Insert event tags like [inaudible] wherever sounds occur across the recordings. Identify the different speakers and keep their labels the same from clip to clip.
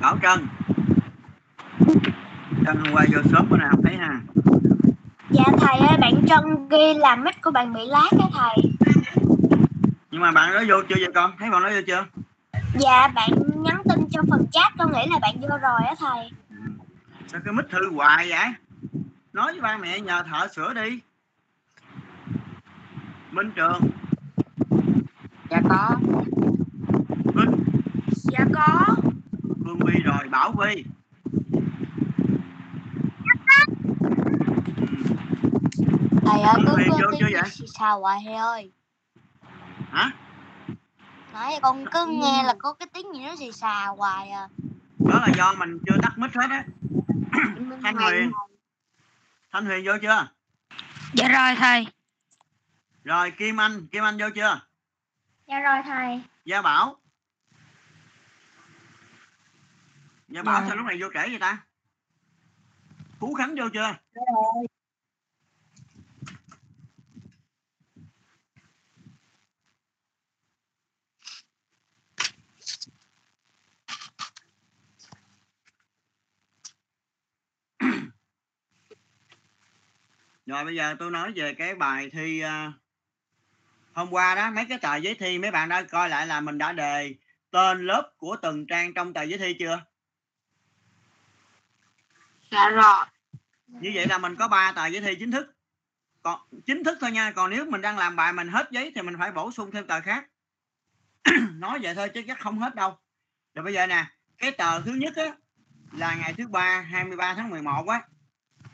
Speaker 1: Bảo Trân. Trân hôm qua vô sớm bữa nào thấy ha?
Speaker 2: Dạ thầy ơi, bạn Trân ghi là mic của bạn bị lát á thầy.
Speaker 1: nhưng mà bạn đó vô chưa vậy con? Thấy bạn đó vô chưa?
Speaker 2: Dạ bạn nhắn tin trong phần chat con nghĩ là bạn vô rồi á thầy.
Speaker 1: sao cái mít thư hoài vậy? Nói với ba mẹ nhờ thợ sửa đi. Minh Trường.
Speaker 3: Dạ có
Speaker 2: Dạ có.
Speaker 1: Phương Vi rồi Bảo Vi Ừ.
Speaker 3: thầy ơi
Speaker 1: Con
Speaker 3: cứ cứ
Speaker 1: vô
Speaker 3: tiếng
Speaker 1: chưa
Speaker 3: gì
Speaker 1: vậy?
Speaker 3: xì xào hoài thầy ơi
Speaker 1: hả
Speaker 3: nói con cứ nghe là có cái tiếng gì nó xì xào hoài à
Speaker 1: đó là do mình chưa tắt mic hết á [coughs] Thanh Huyền Thanh Huyền vô chưa
Speaker 2: Dạ rồi thầy.
Speaker 1: rồi Kim Anh Kim Anh vô chưa
Speaker 2: Dạ rồi thầy.
Speaker 1: Gia Bảo Gia Bảo
Speaker 2: Dạ.
Speaker 1: sao lúc này vô trễ vậy ta Phú Khánh vô chưa [clears throat] Rồi bây giờ tôi nói về cái bài thi à, hôm qua đó mấy cái tờ giấy thi mấy bạn đã coi lại là mình đã đề tên lớp của từng trang trong tờ giấy thi chưa?
Speaker 2: Dạ rồi.
Speaker 1: Như vậy là mình có ba tờ giấy thi chính thức. Còn chính thức thôi nha, còn nếu mình đang làm bài mình hết giấy thì mình phải bổ sung thêm tờ khác. [clears throat] nói vậy thôi chứ chắc không hết đâu. Rồi bây giờ nè, cái tờ thứ nhất á là ngày thứ ba 23 tháng 11 á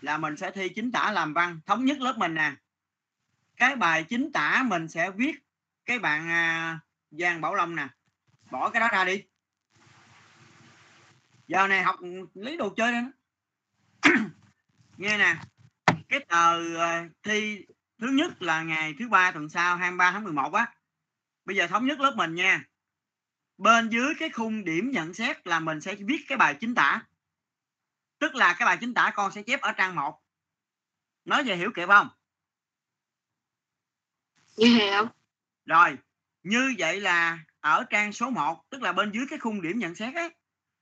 Speaker 1: là mình sẽ thi chính tả làm văn thống nhất lớp mình nè. Cái bài chính tả mình sẽ viết cái bạn à, Giang Bảo Long nè. Bỏ cái đó ra đi. Giờ này học lấy đồ chơi lên. [coughs] Nghe nè. Cái tờ à, thi thứ nhất là ngày thứ ba tuần sau 23 tháng 11 á. Bây giờ thống nhất lớp mình nha. Bên dưới cái khung điểm nhận xét là mình sẽ viết cái bài chính tả. Tức là cái bài chính tả con sẽ chép ở trang 1. Nói về hiểu kịp không?
Speaker 2: Dạ hiểu.
Speaker 1: Rồi, như vậy là ở trang số 1, tức là bên dưới cái khung điểm nhận xét ấy,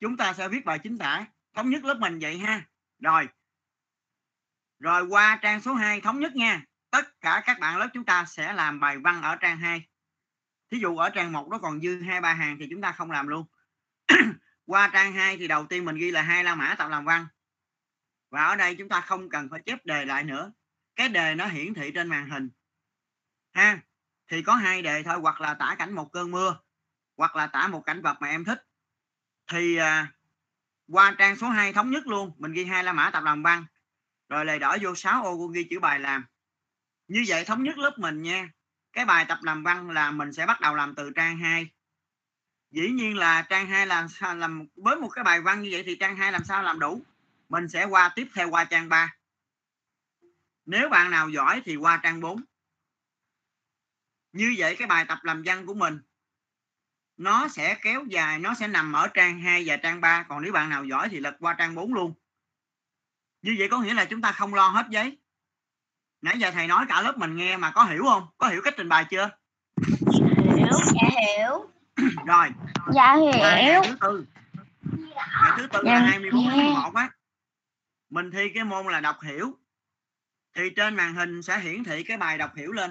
Speaker 1: chúng ta sẽ viết bài chính tả, thống nhất lớp mình vậy ha. Rồi. Rồi qua trang số 2 thống nhất nha. Tất cả các bạn lớp chúng ta sẽ làm bài văn ở trang 2. Thí dụ ở trang 1 nó còn dư hai ba hàng thì chúng ta không làm luôn. [clears throat] qua trang 2 thì đầu tiên mình ghi là hai la mã tập làm văn. Và ở đây chúng ta không cần phải chép đề lại nữa. Cái đề nó hiển thị trên màn hình. Ha thì có hai đề thôi hoặc là tả cảnh một cơn mưa hoặc là tả một cảnh vật mà em thích thì à, qua trang số 2 thống nhất luôn, mình ghi hai la mã tập làm văn. Rồi lời đỏ vô 6 ô, cô ghi chữ bài làm. Như vậy thống nhất lớp mình nha. Cái bài tập làm văn là mình sẽ bắt đầu làm từ trang 2 dĩ nhiên là trang 2 làm sao, làm, với một cái bài văn như vậy thì trang 2 làm sao làm đủ? Mình sẽ qua tiếp theo qua trang 3 nếu bạn nào giỏi thì qua trang 4 như vậy cái bài tập làm văn của mình nó sẽ kéo dài nó sẽ nằm ở trang 2 và trang 3 còn nếu bạn nào giỏi thì lật qua trang 4 luôn. Như vậy có nghĩa là chúng ta không lo hết giấy. Nãy giờ thầy nói cả lớp mình nghe mà có hiểu không? Có hiểu cách trình bày chưa?
Speaker 2: Hiểu. Dạ hiểu. [clears throat]
Speaker 1: rồi.
Speaker 3: Dạ
Speaker 1: qua ngày
Speaker 3: hiểu
Speaker 1: thứ tư. Ngày thứ tư là
Speaker 3: Dạ,
Speaker 1: 24 tháng
Speaker 3: nghe.
Speaker 1: 11 á. Mình thi cái môn là đọc hiểu. Thì trên màn hình sẽ hiển thị cái bài đọc hiểu lên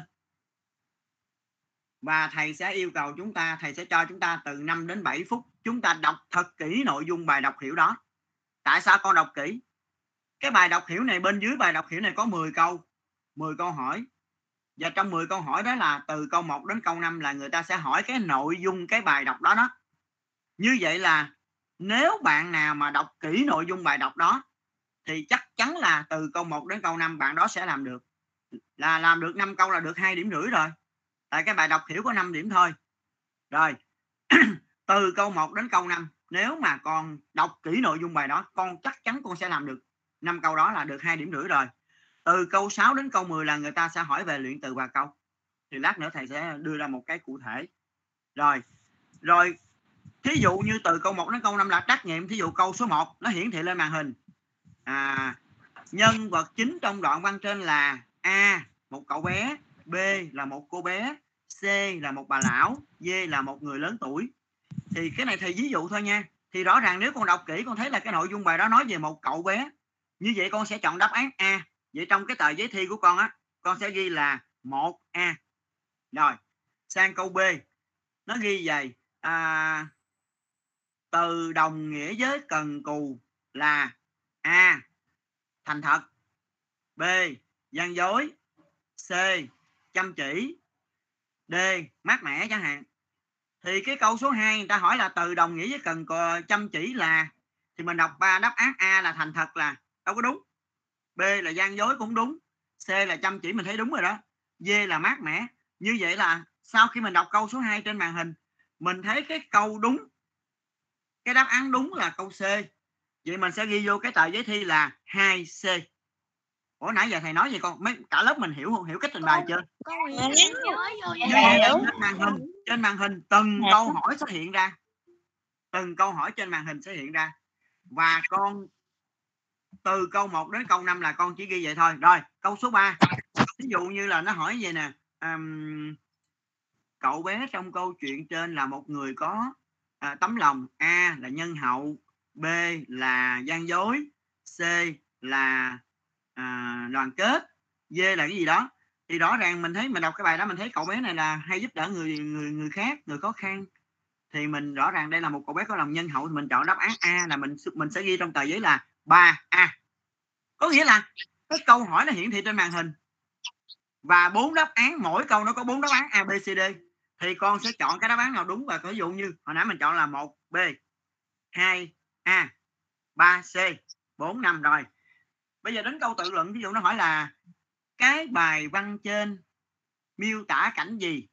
Speaker 1: và thầy sẽ yêu cầu chúng ta, thầy sẽ cho chúng ta từ 5 đến 7 phút, chúng ta đọc thật kỹ nội dung bài đọc hiểu đó. Tại sao con đọc kỹ? Cái bài đọc hiểu này, bên dưới bài đọc hiểu này có 10 câu 10 câu hỏi. Và trong 10 câu hỏi đó là từ câu 1 đến câu 5 là người ta sẽ hỏi cái nội dung cái bài đọc đó đó. Như vậy là nếu bạn nào mà đọc kỹ nội dung bài đọc đó, thì chắc chắn là từ câu 1 đến câu 5 bạn đó sẽ làm được. Là làm được 5 câu là được hai điểm rưỡi rồi tại cái bài đọc hiểu có 5 điểm thôi. Rồi [clears throat] từ câu 1 đến câu 5 nếu mà con đọc kỹ nội dung bài đó con chắc chắn con sẽ làm được. Năm câu đó là được hai điểm rưỡi rồi. Từ câu 6 đến câu 10 là người ta sẽ hỏi về luyện từ và câu. Thì lát nữa thầy sẽ đưa ra một cái cụ thể. Rồi rồi thí dụ như từ câu 1 đến câu 5 là trắc nghiệm thí dụ câu số 1 nó hiển thị lên màn hình. À, nhân vật chính trong đoạn văn trên là a một cậu bé b là một cô bé c là một bà lão d là một người lớn tuổi. Thì cái này thầy ví dụ thôi nha. Thì rõ ràng nếu con đọc kỹ con thấy là cái nội dung bài đó nói về một cậu bé. Như vậy con sẽ chọn đáp án A. Vậy trong cái tờ giấy thi của con á con sẽ ghi là 1A rồi sang câu B. Nó ghi vậy à, từ đồng nghĩa với cần cù là A. Thành thật. B. Gian dối. C. Chăm chỉ. D mát mẻ chẳng hạn. Thì cái câu số 2 người ta hỏi là từ đồng nghĩa với cần chăm chỉ là, thì mình đọc ba đáp án A là thành thật là đâu có đúng. B là gian dối cũng đúng. C là chăm chỉ mình thấy đúng rồi đó. D là mát mẻ. Như vậy là sau khi mình đọc câu số 2 trên màn hình, mình thấy cái câu đúng, cái đáp án đúng là câu C. Vậy mình sẽ ghi vô cái tờ giấy thi là 2C Ủa nãy giờ thầy nói gì con? Mấy cả lớp mình hiểu không? Hiểu cách trình bày chưa?
Speaker 3: con vậy
Speaker 1: là
Speaker 2: hiểu.
Speaker 1: trên màn hình trên màn hình. Từng
Speaker 2: Dạ.
Speaker 1: câu hỏi sẽ hiện ra. Từng câu hỏi trên màn hình sẽ hiện ra. Và con từ câu 1 đến câu 5 là con chỉ ghi vậy thôi. Rồi câu số 3 ví dụ như là nó hỏi vậy nè. Ừm, cậu bé trong câu chuyện trên là một người có à, tấm lòng A là nhân hậu B là gian dối C là à, đoàn kết D là cái gì đó. Thì rõ ràng mình thấy mình đọc cái bài đó mình thấy cậu bé này là hay giúp đỡ người người người khác người khó khăn. Thì mình rõ ràng đây là một cậu bé có lòng nhân hậu thì mình chọn đáp án A là mình mình sẽ ghi trong tờ giấy là 3A có nghĩa là cái câu hỏi nó hiển thị trên màn hình. Và bốn đáp án mỗi câu nó có bốn đáp án A B C D. Thì con sẽ chọn cái đáp án nào đúng và ví dụ như hồi nãy mình chọn là 1 B 2 A 3 C 4 5 rồi bây giờ đến câu tự luận ví dụ nó hỏi là cái bài văn trên miêu tả cảnh gì?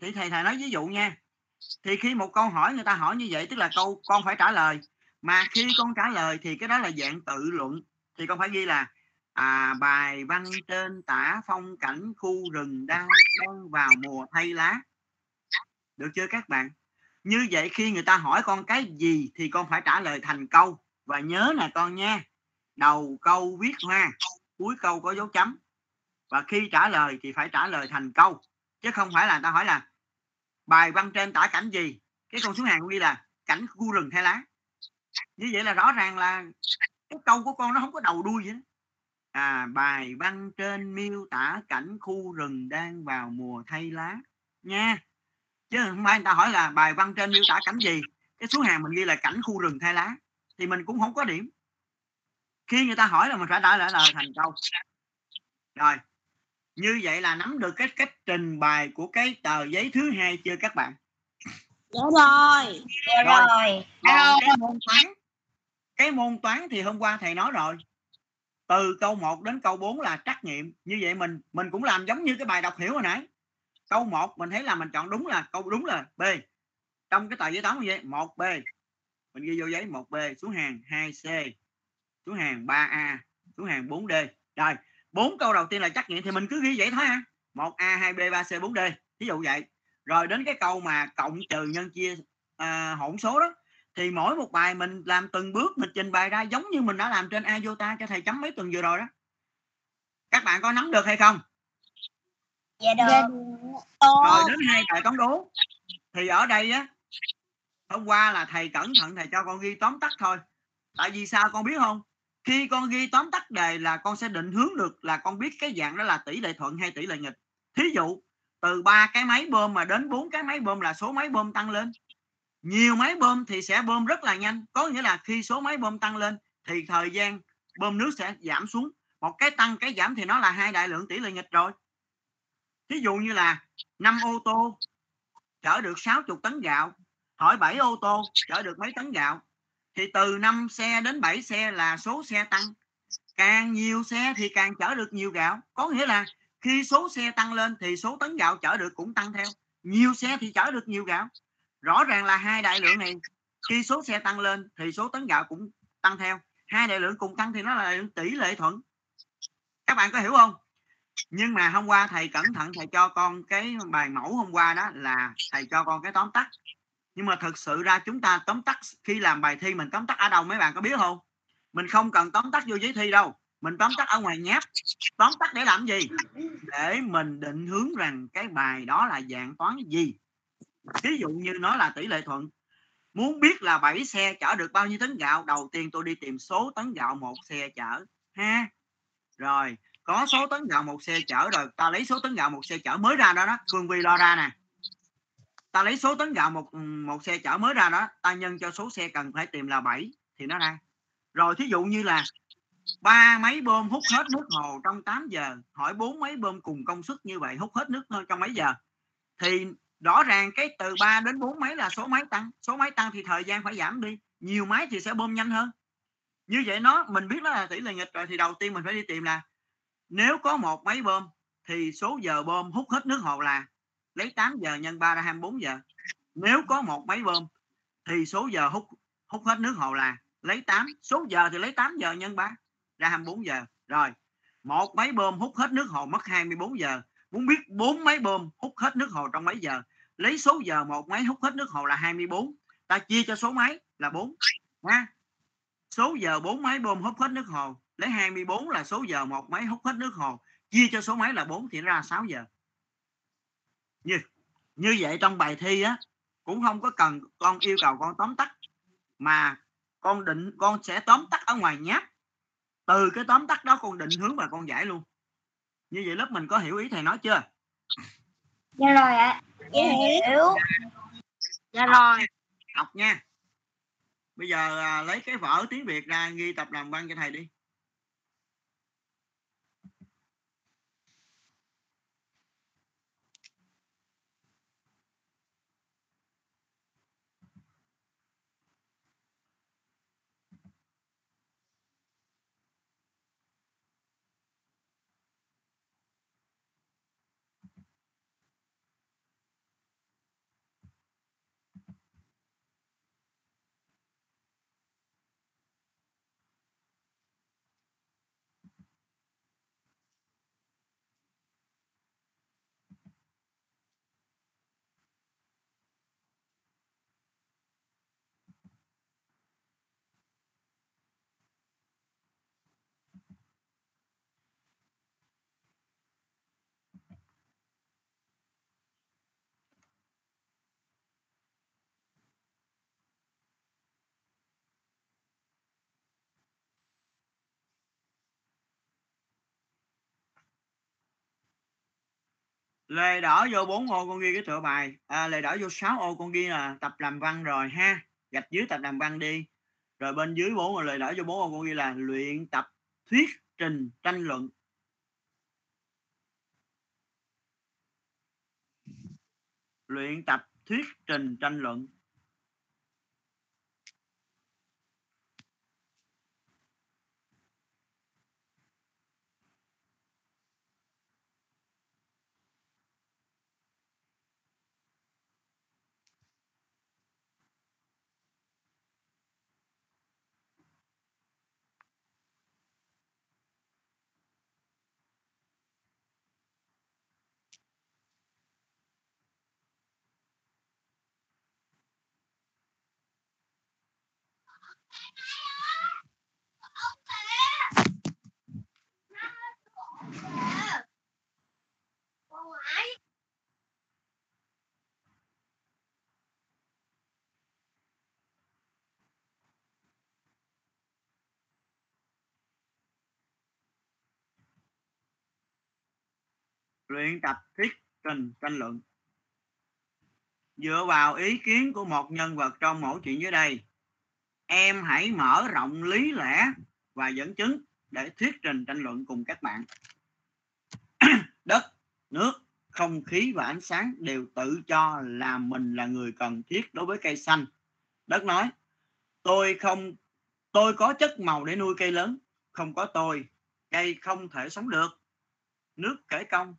Speaker 1: Thì thầy thầy nói ví dụ nha. Thì khi một câu hỏi người ta hỏi như vậy tức là câu con phải trả lời mà khi con trả lời thì cái đó là dạng tự luận. Thì con phải ghi là à, bài văn trên tả phong cảnh khu rừng đang đang vào mùa thay lá. Được chưa các bạn? Như vậy khi người ta hỏi con cái gì thì con phải trả lời thành câu. Và nhớ nè con nha đầu câu viết hoa, cuối câu có dấu chấm. Và khi trả lời thì phải trả lời thành câu, chứ không phải là người ta hỏi là bài văn trên tả cảnh gì? Cái câu xuống hàng ghi là cảnh khu rừng thay lá. Như vậy là rõ ràng là cái câu của con nó không có đầu đuôi gì đó. à bài văn trên miêu tả cảnh khu rừng đang vào mùa thay lá nha. Chứ không phải người ta hỏi là bài văn trên miêu tả cảnh gì? Cái xuống hàng mình ghi là cảnh khu rừng thay lá, thì mình cũng không có điểm khi người ta hỏi là mình phải trả lời lời thành câu rồi như vậy là nắm được cái cách trình bày của cái tờ giấy thứ hai chưa các bạn?
Speaker 2: Dạ rồi. Dạ
Speaker 1: Rồi.
Speaker 2: rồi.
Speaker 1: còn cái môn toán cái môn toán thì hôm qua thầy nói rồi. Từ câu 1 đến câu 4 là trắc nghiệm. Như vậy mình mình cũng làm giống như cái bài đọc hiểu hồi nãy. Câu 1 mình thấy là mình chọn đúng là câu đúng là B. Trong cái tờ giấy toán như vậy 1B mình ghi vô giấy 1B xuống hàng 2C xuống hàng 3A xuống hàng 4D rồi bốn câu đầu tiên là trắc nghiệm thì mình cứ ghi vậy thôi ha 1A 2B 3C 4D ví dụ vậy. Rồi đến cái câu mà cộng trừ nhân chia à, hỗn số đó thì mỗi một bài mình làm từng bước mình trình bày ra giống như mình đã làm trên IOTA cho thầy chấm mấy tuần vừa rồi đó. Các bạn có nắm được hay không?
Speaker 2: Dạ được.
Speaker 1: rồi đến hai bài toán đố. Thì ở đây á hôm qua là thầy cẩn thận thầy cho con ghi tóm tắt thôi. Tại vì sao con biết không khi con ghi tóm tắt đề là con sẽ định hướng được là con biết cái dạng đó là tỷ lệ thuận hay tỷ lệ nghịch. Thí dụ, từ ba cái máy bơm mà đến bốn cái máy bơm là số máy bơm tăng lên. Nhiều máy bơm thì sẽ bơm rất là nhanh, có nghĩa là khi số máy bơm tăng lên thì thời gian bơm nước sẽ giảm xuống. Một cái tăng, cái giảm thì nó là hai đại lượng tỷ lệ nghịch rồi. Thí dụ như là năm ô tô chở được 60 tấn gạo, hỏi 7 ô tô chở được mấy tấn gạo? Thì từ 5 xe đến 7 xe là số xe tăng. Càng nhiều xe thì càng chở được nhiều gạo. Có nghĩa là khi số xe tăng lên thì số tấn gạo chở được cũng tăng theo. Nhiều xe thì chở được nhiều gạo. Rõ ràng là hai đại lượng này, khi số xe tăng lên thì số tấn gạo cũng tăng theo. Hai đại lượng cùng tăng thì nó là tỷ lệ thuận. Các bạn có hiểu không? Nhưng mà hôm qua thầy cẩn thận thầy cho con cái bài mẫu hôm qua đó là thầy cho con cái tóm tắt nhưng mà thực sự ra chúng ta tóm tắt khi làm bài thi mình tóm tắt ở đâu mấy bạn có biết không? Mình không cần tóm tắt vô giấy thi đâu. Mình tóm tắt ở ngoài nháp. Tóm tắt để làm gì? Để mình định hướng rằng cái bài đó là dạng toán gì. Ví dụ như nó là tỷ lệ thuận. Muốn biết là 7 xe chở được bao nhiêu tấn gạo, đầu tiên tôi đi tìm số tấn gạo một xe chở. Ha? Rồi, có số tấn gạo một xe chở rồi, ta lấy số tấn gạo một xe chở mới ra đó đó. Phương vi lo ra nè ta lấy số tấn gạo một một xe chở mới ra đó, ta nhân cho số xe cần phải tìm là 7 thì nó ra. Rồi thí dụ như là ba máy bơm hút hết nước hồ trong 8 giờ, hỏi bốn máy bơm cùng công suất như vậy hút hết nước trong mấy giờ? Thì rõ ràng cái từ 3 đến 4 máy là số máy tăng. Số máy tăng thì thời gian phải giảm đi, nhiều máy thì sẽ bơm nhanh hơn. Như vậy nó, mình biết nó là tỷ lệ nghịch rồi thì đầu tiên mình phải đi tìm là nếu có một máy bơm thì số giờ bơm hút hết nước hồ là lấy 8 giờ nhân 3 ra 24 giờ. Nếu có một máy bơm, thì số giờ hút hút hết nước hồ là lấy 8 số giờ thì lấy 8 giờ nhân 3 ra 24 giờ. Rồi, một máy bơm hút hết nước hồ mất 24 giờ. Muốn biết bốn máy bơm hút hết nước hồ trong mấy giờ? Lấy số giờ một máy hút hết nước hồ là 24 ta chia cho số máy là 4 ha số giờ bốn máy bơm hút hết nước hồ, lấy 24 là số giờ một máy hút hết nước hồ. Chia cho số máy là 4 thì ra 6 giờ như như vậy trong bài thi á cũng không có cần con yêu cầu con tóm tắt mà con định con sẽ tóm tắt ở ngoài nháp. Từ cái tóm tắt đó con định hướng và con giải luôn. Như vậy lớp mình có hiểu ý thầy nói chưa?
Speaker 2: Dạ rồi ạ.
Speaker 3: Dạ hiểu.
Speaker 2: dạ rồi.
Speaker 1: Học nha. Bây giờ à, lấy cái vở tiếng việt ra ghi tập làm văn cho thầy đi lề đỏ vô 4 ô con ghi cái tựa bài. À, lề đỏ vô 6 ô con ghi là tập làm văn rồi ha. Gạch dưới tập làm văn đi. Rồi bên dưới 4 lề đỏ vô 4 ô con ghi là luyện tập thuyết trình tranh luận. Luyện tập thuyết trình tranh luận. Luyện tập thuyết trình, tranh luận. Dựa vào ý kiến của một nhân vật trong mẫu chuyện dưới đây, em hãy mở rộng lý lẽ và dẫn chứng để thuyết trình tranh luận cùng các bạn. [clears throat] Đất, nước, không khí và ánh sáng đều tự cho là mình là người cần thiết đối với cây xanh. Đất nói, tôi không, tôi có chất màu để nuôi cây lớn, không có tôi, cây không thể sống được. Nước kể công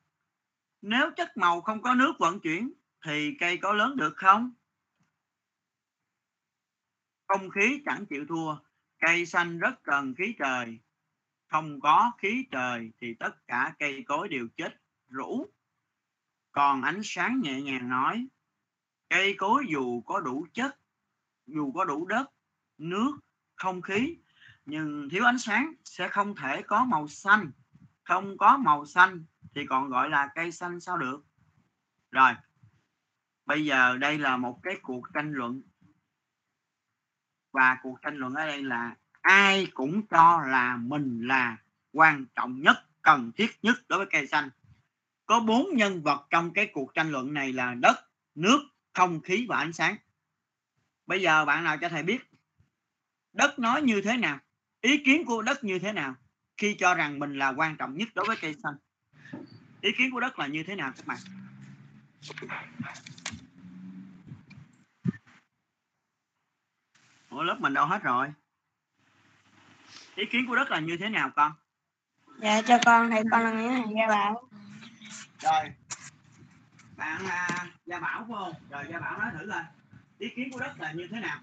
Speaker 1: nếu chất màu không có nước vận chuyển, thì cây có lớn được không? Không khí chẳng chịu thua, cây xanh rất cần khí trời. Không có khí trời thì tất cả cây cối đều chết, rũ. Còn ánh sáng nhẹ nhàng nói, cây cối dù có đủ chất, dù có đủ đất, nước, không khí, nhưng thiếu ánh sáng sẽ không thể có màu xanh. Không có màu xanh thì còn gọi là cây xanh sao được? Rồi, bây giờ đây là một cái cuộc tranh luận. Và cuộc tranh luận ở đây là ai cũng cho là mình là quan trọng nhất, cần thiết nhất đối với cây xanh. Có bốn nhân vật trong cái cuộc tranh luận này là đất, nước, không khí và ánh sáng. Bây giờ bạn nào cho thầy biết, đất nói như thế nào? Ý kiến của đất như thế nào khi cho rằng mình là quan trọng nhất đối với cây xanh? Ý kiến của đất là như thế nào các bạn? Ủa lớp mình đâu hết rồi? Ý kiến của đất là như thế nào con?
Speaker 2: Dạ cho con thầy con là nghĩa thầy gia bảo.
Speaker 1: rồi. Bạn à, gia bảo phải không rồi gia bảo nói thử coi. Ý kiến của đất là như thế nào?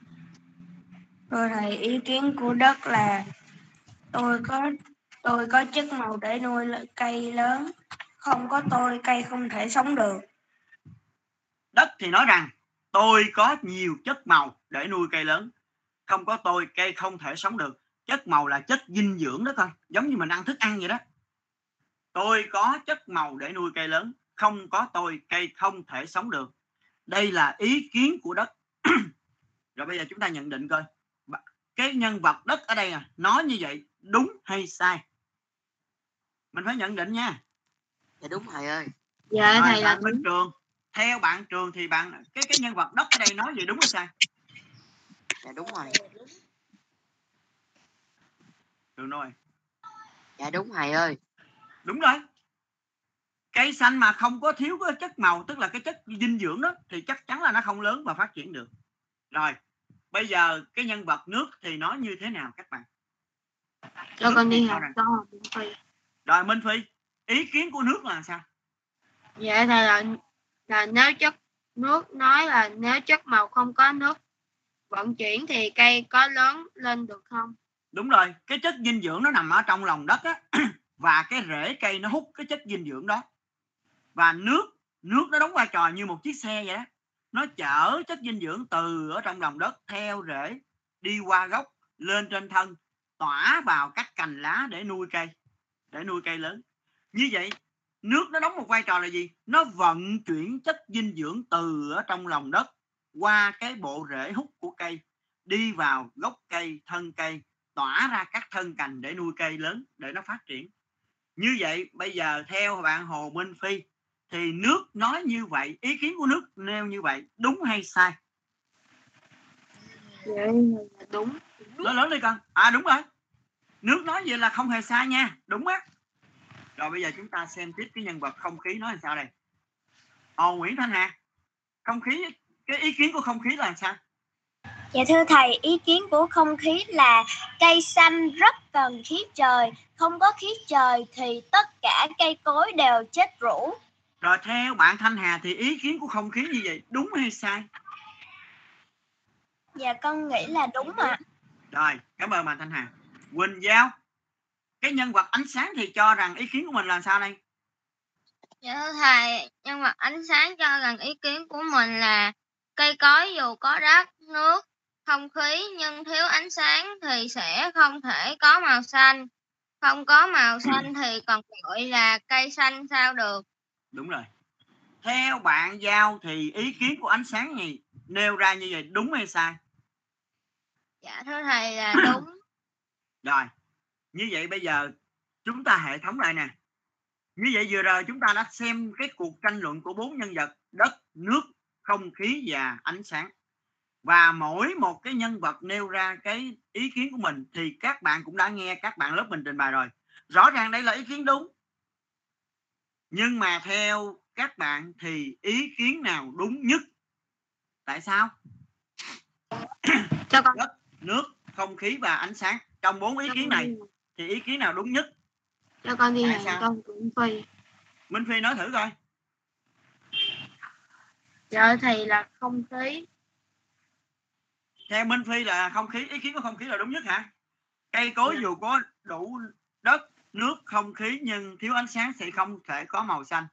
Speaker 2: Thưa thầy ý kiến của đất là tôi có tôi có chất màu để nuôi cây lớn. Không có tôi, cây không thể sống được.
Speaker 1: đất thì nói rằng, tôi có nhiều chất màu để nuôi cây lớn. Không có tôi, cây không thể sống được. Chất màu là chất dinh dưỡng đó con giống như mình ăn thức ăn vậy đó. Tôi có chất màu để nuôi cây lớn, không có tôi, cây không thể sống được. Đây là ý kiến của đất. [clears throat] Rồi bây giờ chúng ta nhận định coi. Cái nhân vật đất ở đây à nói như vậy đúng hay sai? Mình phải nhận định nha
Speaker 4: dạ đúng thầy ơi.
Speaker 2: Dạ
Speaker 1: Rồi,
Speaker 2: thầy là
Speaker 1: Minh Trường. Theo bạn Trường thì bạn cái cái nhân vật đất ở đây nói gì đúng hay sai?
Speaker 4: Dạ đúng rồi.
Speaker 1: Trường nói
Speaker 4: dạ đúng thầy ơi.
Speaker 1: Đúng rồi. Cây xanh mà không có thiếu cái chất màu tức là cái chất dinh dưỡng đó thì chắc chắn là nó không lớn và phát triển được. Rồi bây giờ cái nhân vật nước thì nó như thế nào các bạn?
Speaker 2: Cho con
Speaker 1: thì
Speaker 2: đi học phí.
Speaker 1: rồi Minh Phi ý kiến của nước là sao?
Speaker 2: Dạ thầy là là nếu chất nước nói là nếu chất màu không có nước vận chuyển thì cây có lớn lên được không?
Speaker 1: đúng rồi cái chất dinh dưỡng nó nằm ở trong lòng đất á [clears throat] và cái rễ cây nó hút cái chất dinh dưỡng đó. Và nước nước nó đóng vai trò như một chiếc xe vậy đó. Nó chở chất dinh dưỡng từ ở trong lòng đất theo rễ đi qua gốc lên trên thân tỏa vào các cành lá để nuôi cây để nuôi cây lớn như vậy nước nó đóng một vai trò là gì? Nó vận chuyển chất dinh dưỡng từ ở trong lòng đất qua cái bộ rễ hút của cây đi vào gốc cây thân cây tỏa ra các thân cành để nuôi cây lớn để nó phát triển. Như vậy bây giờ theo bạn Hồ Minh Phi thì nước nói như vậy ý kiến của nước nêu như vậy đúng hay sai?
Speaker 2: Dạ đúng.
Speaker 1: nói lớn đi con. À đúng rồi. Nước nói vậy là không hề sai nha. Đúng á rồi bây giờ chúng ta xem tiếp cái nhân vật không khí nói làm sao đây Ồ Nguyễn Thanh Hà không khí cái ý kiến của không khí là sao
Speaker 2: Dạ thưa thầy, ý kiến của không khí là cây xanh rất cần khí trời, không có khí trời thì tất cả cây cối đều chết rũ.
Speaker 1: rồi theo bạn Thanh Hà thì ý kiến của không khí như vậy đúng hay sai
Speaker 2: Dạ con nghĩ là đúng ạ.
Speaker 1: Rồi, cảm ơn bạn Thanh Hà. Quỳnh Giao, cái nhân vật ánh sáng thì cho rằng ý kiến của mình là sao đây?
Speaker 3: Dạ thưa thầy, nhân vật ánh sáng cho rằng ý kiến của mình là cây cối dù có đất, nước, không khí nhưng thiếu ánh sáng thì sẽ không thể có màu xanh. Không có màu xanh thì còn gọi là cây xanh sao được.
Speaker 1: Đúng rồi. Theo bạn Giao thì ý kiến của ánh sáng này nêu ra như vậy đúng hay sai?
Speaker 3: Dạ thưa thầy là đúng.
Speaker 1: Rồi, như vậy bây giờ chúng ta hệ thống lại nè. Như vậy vừa rồi chúng ta đã xem cái cuộc tranh luận của bốn nhân vật đất, nước, không khí và ánh sáng. Và mỗi một cái nhân vật nêu ra cái ý kiến của mình thì các bạn cũng đã nghe các bạn lớp mình trình bày rồi. Rõ ràng đây là ý kiến đúng. Nhưng mà theo các bạn thì ý kiến nào đúng nhất? Tại sao?
Speaker 2: Cho con
Speaker 1: Nước, không khí và ánh sáng. Trong bốn ý kiến này thì ý kiến nào đúng nhất?
Speaker 2: cho con đi
Speaker 1: sao?
Speaker 2: con cũng phi.
Speaker 1: Minh Phi nói thử coi.
Speaker 2: Dạ thầy là không khí.
Speaker 1: theo Minh Phi là không khí ý kiến của không khí là đúng nhất hả cây cối
Speaker 2: Dạ.
Speaker 1: dù có đủ đất nước không khí nhưng thiếu ánh sáng thì không thể có màu xanh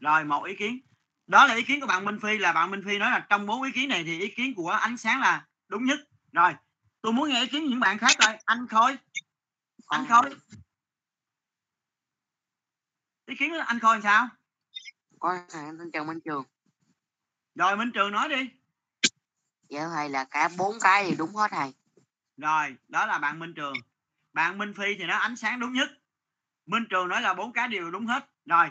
Speaker 1: rồi một ý kiến đó là ý kiến của bạn Minh Phi là bạn Minh Phi nói là trong bốn ý kiến này thì ý kiến của ánh sáng là đúng nhất rồi tôi muốn nghe ý kiến những bạn khác coi anh Khôi anh Khôi ý kiến anh Khôi làm sao?
Speaker 4: Có em tên Trần Minh Trường.
Speaker 1: Rồi Minh Trường nói đi.
Speaker 4: Dạ thầy là cả bốn cái thì đúng hết thầy.
Speaker 1: Rồi đó là bạn minh trường. Bạn minh phi thì nó ánh sáng đúng nhất. Minh trường nói là bốn cái đều đúng hết. Rồi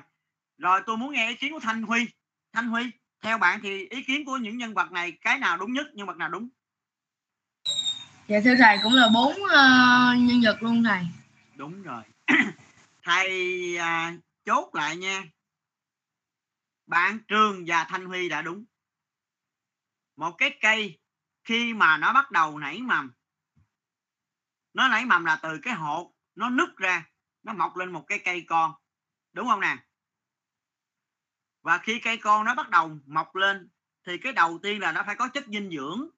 Speaker 1: rồi tôi muốn nghe ý kiến của thanh huy. Thanh huy theo bạn thì ý kiến của những nhân vật này cái nào đúng nhất nhân vật nào đúng
Speaker 5: dạ thưa thầy cũng là bốn uh, nhân vật luôn thầy.
Speaker 1: Đúng rồi. [clears throat] Thầy uh, chốt lại nha. Bạn trường và thanh huy đã đúng. Một cái cây khi mà nó bắt đầu nảy mầm nó nảy mầm là từ cái hột nó nứt ra nó mọc lên một cái cây con. Đúng không nè? Và khi cây con nó bắt đầu mọc lên thì cái đầu tiên là nó phải có chất dinh dưỡng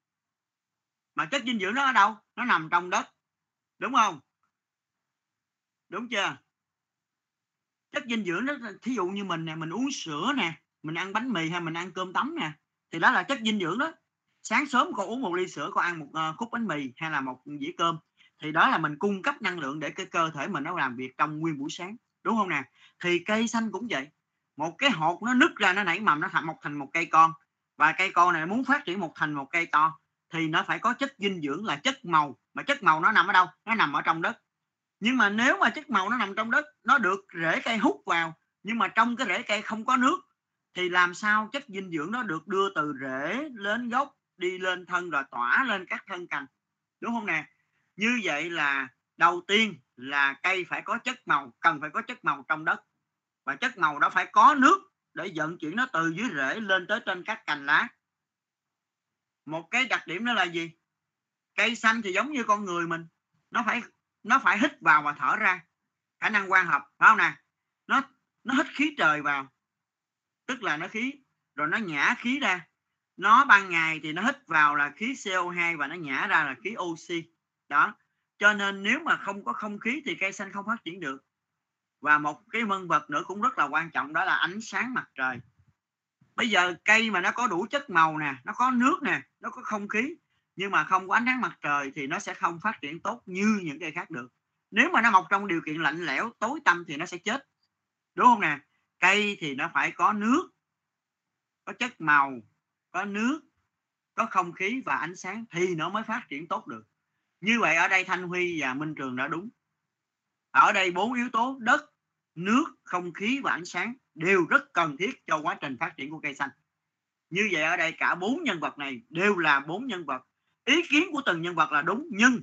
Speaker 1: mà chất dinh dưỡng nó ở đâu? Nó nằm trong đất. Đúng không? Đúng chưa? Chất dinh dưỡng đó thí dụ như mình nè mình uống sữa nè mình ăn bánh mì hay mình ăn cơm tấm nè thì đó là chất dinh dưỡng đó. Sáng sớm con uống một ly sữa con ăn một uh, khúc bánh mì hay là một dĩa cơm thì đó là mình cung cấp năng lượng để cái cơ thể mình nó làm việc trong nguyên buổi sáng đúng không nè? Thì cây xanh cũng vậy. Một cái hột nó nứt ra nó nảy mầm nó thành một thành một cây con và cây con này muốn phát triển một thành một cây to thì nó phải có chất dinh dưỡng là chất màu. Mà chất màu nó nằm ở đâu? Nó nằm ở trong đất. Nhưng mà nếu mà chất màu nó nằm trong đất, nó được rễ cây hút vào, nhưng mà trong cái rễ cây không có nước, thì làm sao chất dinh dưỡng nó được đưa từ rễ lên gốc, đi lên thân rồi tỏa lên các thân cành? Đúng không nè? Như vậy là đầu tiên là cây phải có chất màu, cần phải có chất màu trong đất. Và chất màu đó phải có nước để vận chuyển nó từ dưới rễ lên tới trên các cành lá một cái đặc điểm đó là gì? Cây xanh thì giống như con người mình. Nó phải nó phải hít vào và thở ra. Khả năng quan hợp phải không nè? Nó nó hít khí trời vào. Tức là nó khí, rồi nó nhả khí ra. Nó ban ngày thì nó hít vào là khí CO2 và nó nhả ra là khí oxy đó. Cho nên nếu mà không có không khí thì cây xanh không phát triển được. Và một cái nhân vật nữa cũng rất là quan trọng, đó là ánh sáng mặt trời bây giờ cây mà nó có đủ chất màu nè, nó có nước nè, nó có không khí, nhưng mà không có ánh nắng mặt trời thì nó sẽ không phát triển tốt như những cây khác được. Nếu mà nó mọc trong điều kiện lạnh lẽo, tối tăm thì nó sẽ chết. Đúng không nè? Cây thì nó phải có nước, có chất màu, có nước, có không khí và ánh sáng thì nó mới phát triển tốt được. Như vậy ở đây thanh huy và minh trường đã đúng. Ở đây bốn yếu tố, đất, nước, không khí và ánh sáng đều rất cần thiết cho quá trình phát triển của cây xanh. Như vậy ở đây cả bốn nhân vật này đều là bốn nhân vật. Ý kiến của từng nhân vật là đúng nhưng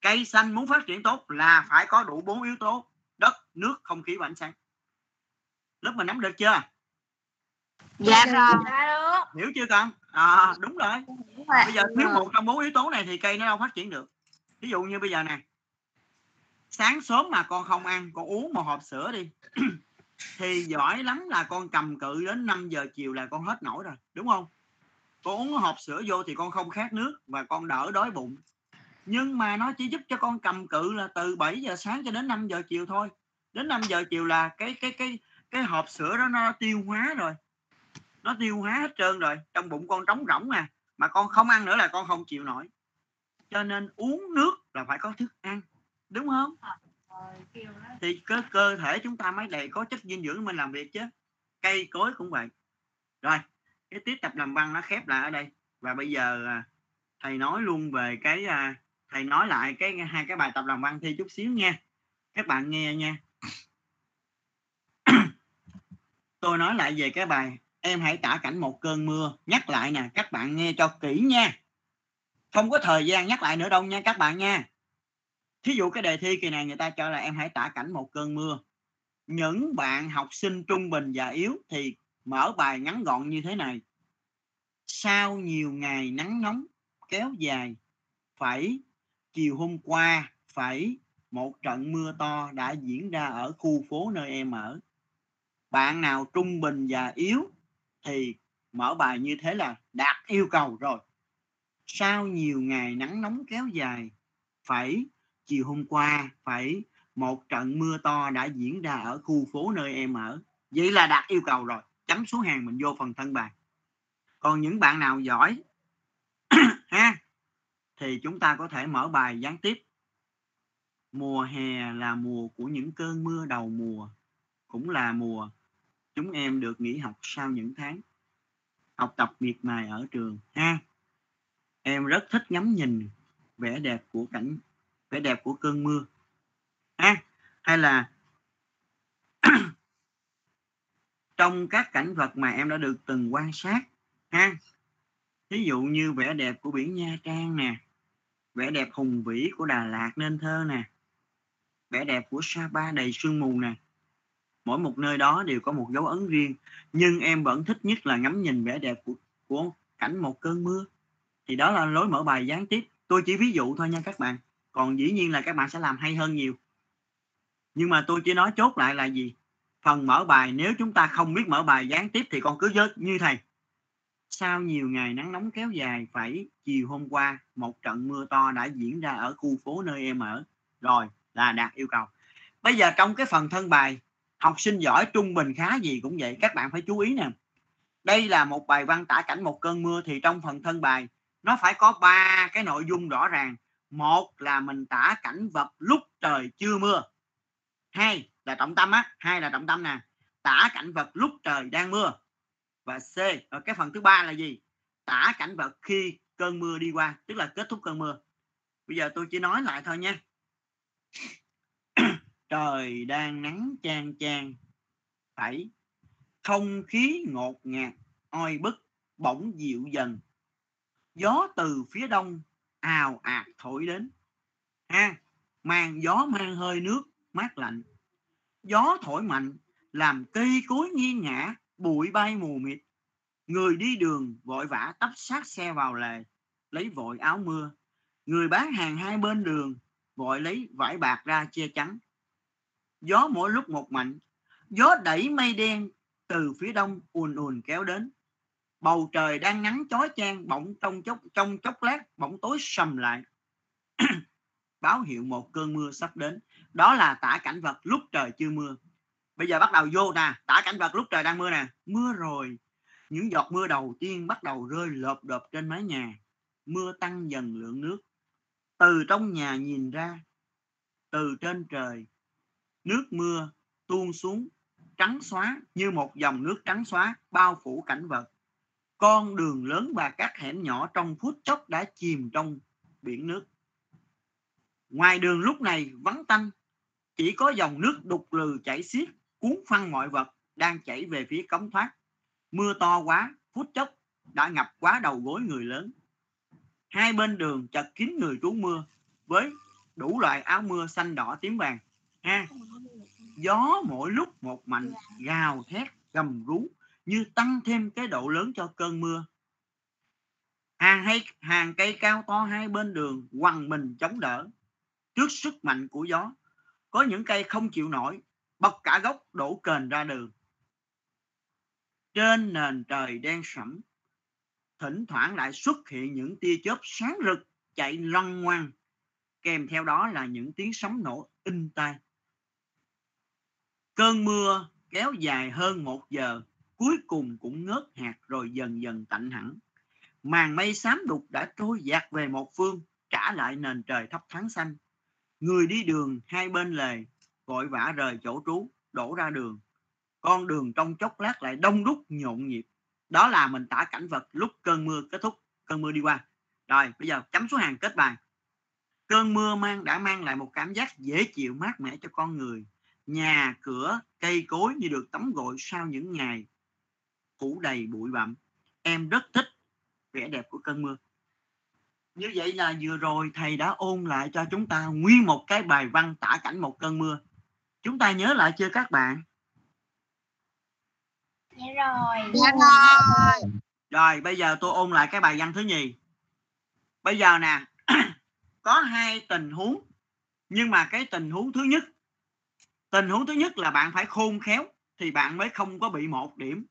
Speaker 1: cây xanh muốn phát triển tốt là phải có đủ bốn yếu tố đất nước không khí và ánh sáng. Lớp mình nắm được chưa?
Speaker 3: Dạ rồi
Speaker 1: hiểu chưa con? À đúng rồi. Bây giờ thiếu một trong bốn yếu tố này thì cây nó đâu phát triển được. Ví dụ như bây giờ nè sáng sớm mà con không ăn con uống một hộp sữa đi thì giỏi lắm là con cầm cự đến 5 giờ chiều là con hết nổi rồi, đúng không? Con uống hộp sữa vô thì con không khát nước và con đỡ đói bụng. Nhưng mà nó chỉ giúp cho con cầm cự là từ 7 giờ sáng cho đến 5 giờ chiều thôi. Đến 5 giờ chiều là cái cái cái cái hộp sữa đó nó tiêu hóa rồi. Nó tiêu hóa hết trơn rồi, trong bụng con trống rỗng à mà con không ăn nữa là con không chịu nổi. Cho nên uống nước là phải có thức ăn, đúng không? Ờ thì cơ cơ thể chúng ta mới đầy có chất dinh dưỡng mình làm việc chứ. Cây cối cũng vậy. Rồi, cái tiết tập làm văn nó khép lại ở đây. Và bây giờ à, thầy nói luôn về cái à, thầy nói lại cái hai cái bài tập làm văn thi chút xíu nha. Các bạn nghe nha. [coughs] Tôi nói lại về cái bài em hãy tả cảnh một cơn mưa. Nhắc lại nè, các bạn nghe cho kỹ nha. Không có thời gian nhắc lại nữa đâu nha các bạn nha thí dụ cái đề thi kỳ này người ta cho là em hãy tả cảnh một cơn mưa. Những bạn học sinh trung bình và yếu thì mở bài ngắn gọn như thế này. Sau nhiều ngày nắng nóng kéo dài, phải, chiều hôm qua phải, một trận mưa to đã diễn ra ở khu phố nơi em ở. Bạn nào trung bình và yếu thì mở bài như thế là đạt yêu cầu rồi. Sau nhiều ngày nắng nóng kéo dài, phải chiều hôm qua phải một trận mưa to đã diễn ra ở khu phố nơi em ở. Vậy là đạt yêu cầu rồi, chấm số hàng mình vô phần thân bài còn những bạn nào giỏi [clears throat] ha, thì chúng ta có thể mở bài gián tiếp. Mùa hè là mùa của những cơn mưa đầu mùa, cũng là mùa chúng em được nghỉ học sau những tháng học tập miệt mài ở trường ha. Em rất thích ngắm nhìn vẻ đẹp của cảnh vẻ đẹp của cơn mưa. Ha, hay là [clears throat] trong các cảnh vật mà em đã được từng quan sát, ha ví dụ như vẻ đẹp của biển Nha Trang nè, vẻ đẹp hùng vĩ của Đà Lạt, nên thơ nè, vẻ đẹp của Sapa đầy sương mù nè, mỗi một nơi đó đều có một dấu ấn riêng, nhưng em vẫn thích nhất là ngắm nhìn vẻ đẹp của của cảnh một cơn mưa. Thì đó là lối mở bài gián tiếp. Tôi chỉ ví dụ thôi nha các bạn còn dĩ nhiên là các bạn sẽ làm hay hơn nhiều. Nhưng mà tôi chỉ nói chốt lại là gì? Phần mở bài, nếu chúng ta không biết mở bài gián tiếp thì con cứ dớt như thầy. Sau nhiều ngày nắng nóng kéo dài, phải chiều hôm qua, một trận mưa to đã diễn ra ở khu phố nơi em ở. Rồi, là đạt yêu cầu. Bây giờ trong cái phần thân bài, học sinh giỏi trung bình khá gì cũng vậy, các bạn phải chú ý nè. Đây là một bài văn tả cảnh một cơn mưa thì trong phần thân bài, nó phải có ba cái nội dung rõ ràng một là mình tả cảnh vật lúc trời chưa mưa. Hai là trọng tâm á, hai là trọng tâm nè. Tả cảnh vật lúc trời đang mưa. Và c ở cái phần thứ ba là gì? Tả cảnh vật khi cơn mưa đi qua, tức là kết thúc cơn mưa. Bây giờ tôi chỉ nói lại thôi nha. [clears throat] Trời đang nắng chang chang, phải không khí ngột ngạt, oi bức, bỗng dịu dần. Gió từ phía đông ào ạt thổi đến. Ha mang gió mang hơi nước, mát lạnh. Gió thổi mạnh, làm cây cối nghiêng ngã bụi bay mù mịt. Người đi đường vội vã tấp sát xe vào lề, lấy vội áo mưa. Người bán hàng hai bên đường vội lấy vải bạc ra che chắn. Gió mỗi lúc một mạnh, gió đẩy mây đen từ phía đông ùn ùn kéo đến bầu trời đang nắng chói chang, bỗng trong chốc trong chốc lát, bỗng tối sầm lại. [clears throat] Báo hiệu một cơn mưa sắp đến. Đó là tả cảnh vật lúc trời chưa mưa. Bây giờ bắt đầu vô nè, tả cảnh vật lúc trời đang mưa nè. Mưa rồi. Những giọt mưa đầu tiên bắt đầu rơi lợp đợp trên mái nhà. Mưa tăng dần lượng nước. Từ trong nhà nhìn ra, từ trên trời, nước mưa tuôn xuống, trắng xóa như một dòng nước trắng xóa, bao phủ cảnh vật con đường lớn và các hẻm nhỏ trong phút chốc đã chìm trong biển nước. Ngoài đường lúc này vắng tanh, chỉ có dòng nước đục lừ chảy xiết, cuốn phăng mọi vật đang chảy về phía cống thoát. Mưa to quá, phút chốc đã ngập quá đầu gối người lớn. Hai bên đường chật kín người trú mưa với đủ loại áo mưa xanh đỏ tím vàng. Ha, gió mỗi lúc một mạnh, gào thét gầm rú như tăng thêm cái độ lớn cho cơn mưa. Hàng hay, hàng cây cao to hai bên đường quằn mình chống đỡ trước sức mạnh của gió. Có những cây không chịu nổi bật cả gốc đổ kền ra đường. Trên nền trời đen sẫm, thỉnh thoảng lại xuất hiện những tia chớp sáng rực chạy lăn ngoan kèm theo đó là những tiếng sấm nổ in tai. Cơn mưa kéo dài hơn một giờ cuối cùng cũng ngớt hạt rồi dần dần tạnh hẳn. Màn mây xám đục đã trôi dạt về một phương, trả lại nền trời thấp thoáng xanh. Người đi đường hai bên lề, vội vã rời chỗ trú, đổ ra đường. Con đường trong chốc lát lại đông đúc nhộn nhịp. Đó là mình tả cảnh vật lúc cơn mưa kết thúc, cơn mưa đi qua. Rồi, bây giờ chấm số hàng kết bài. Cơn mưa mang, đã mang lại một cảm giác dễ chịu mát mẻ cho con người. Nhà, cửa, cây cối như được tắm gội sau những ngày phủ đầy bụi bặm. Em rất thích vẻ đẹp của cơn mưa. Như vậy là vừa rồi thầy đã ôn lại cho chúng ta nguyên một cái bài văn tả cảnh một cơn mưa. Chúng ta nhớ lại chưa các bạn?
Speaker 2: Dạ rồi.
Speaker 3: Dạ rồi.
Speaker 1: rồi bây giờ tôi ôn lại cái bài văn thứ nhì. Bây giờ nè [clears throat] có hai tình huống nhưng mà cái tình huống thứ nhất tình huống thứ nhất là bạn phải khôn khéo thì bạn mới không có bị một điểm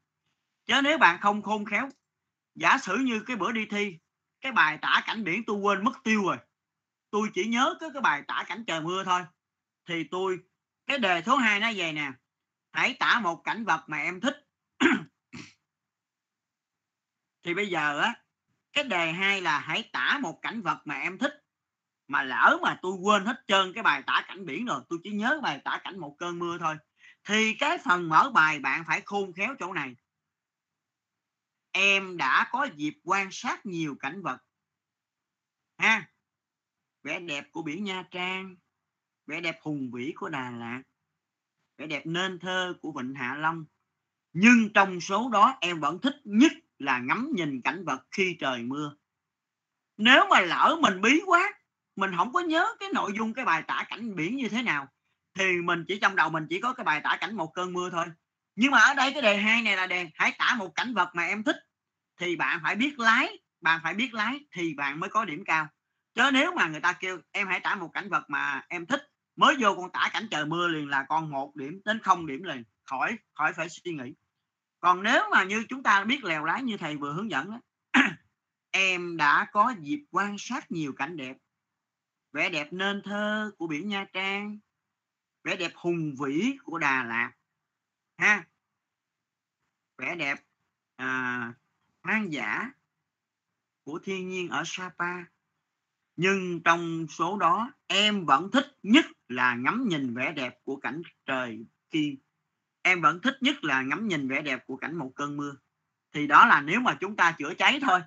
Speaker 1: chứ nếu bạn không khôn khéo, giả sử như cái bữa đi thi, cái bài tả cảnh biển tôi quên mất tiêu rồi. Tôi chỉ nhớ cái cái bài tả cảnh trời mưa thôi. Thì tôi, cái đề số 2 nó về nè. Hãy tả một cảnh vật mà em thích. [coughs] Thì bây giờ á, cái đề hai là hãy tả một cảnh vật mà em thích, mà lỡ mà tôi quên hết trơn cái bài tả cảnh biển rồi, tôi chỉ nhớ bài tả cảnh một cơn mưa thôi. Thì cái phần mở bài bạn phải khôn khéo chỗ này em đã có dịp quan sát nhiều cảnh vật. Ha? Vẻ đẹp của biển Nha Trang, vẻ đẹp hùng vĩ của Đà Lạt, vẻ đẹp nên thơ của Vịnh Hạ Long. Nhưng trong số đó em vẫn thích nhất là ngắm nhìn cảnh vật khi trời mưa. Nếu mà lỡ mình bí quá, mình không có nhớ cái nội dung cái bài tả cảnh biển như thế nào, thì mình chỉ trong đầu mình chỉ có cái bài tả cảnh một cơn mưa thôi nhưng mà ở đây cái đề hai này là đề hãy tả một cảnh vật mà em thích thì bạn phải biết lái bạn phải biết lái thì bạn mới có điểm cao. Chứ nếu mà người ta kêu em hãy tả một cảnh vật mà em thích mới vô con tả cảnh trời mưa liền là con một điểm đến không điểm liền. Khỏi khỏi phải suy nghĩ. Còn nếu mà như chúng ta biết lèo lái như thầy vừa hướng dẫn đó, [clears throat] em đã có dịp quan sát nhiều cảnh đẹp. Vẻ đẹp nên thơ của biển Nha Trang vẻ đẹp hùng vĩ của Đà Lạt ha? Vẻ đẹp à, hoang dã của thiên nhiên ở Sapa. Nhưng trong số đó em vẫn thích nhất là ngắm nhìn vẻ đẹp của cảnh trời khi em vẫn thích nhất là ngắm nhìn vẻ đẹp của cảnh một cơn mưa. Thì đó là nếu mà chúng ta chữa cháy thôi.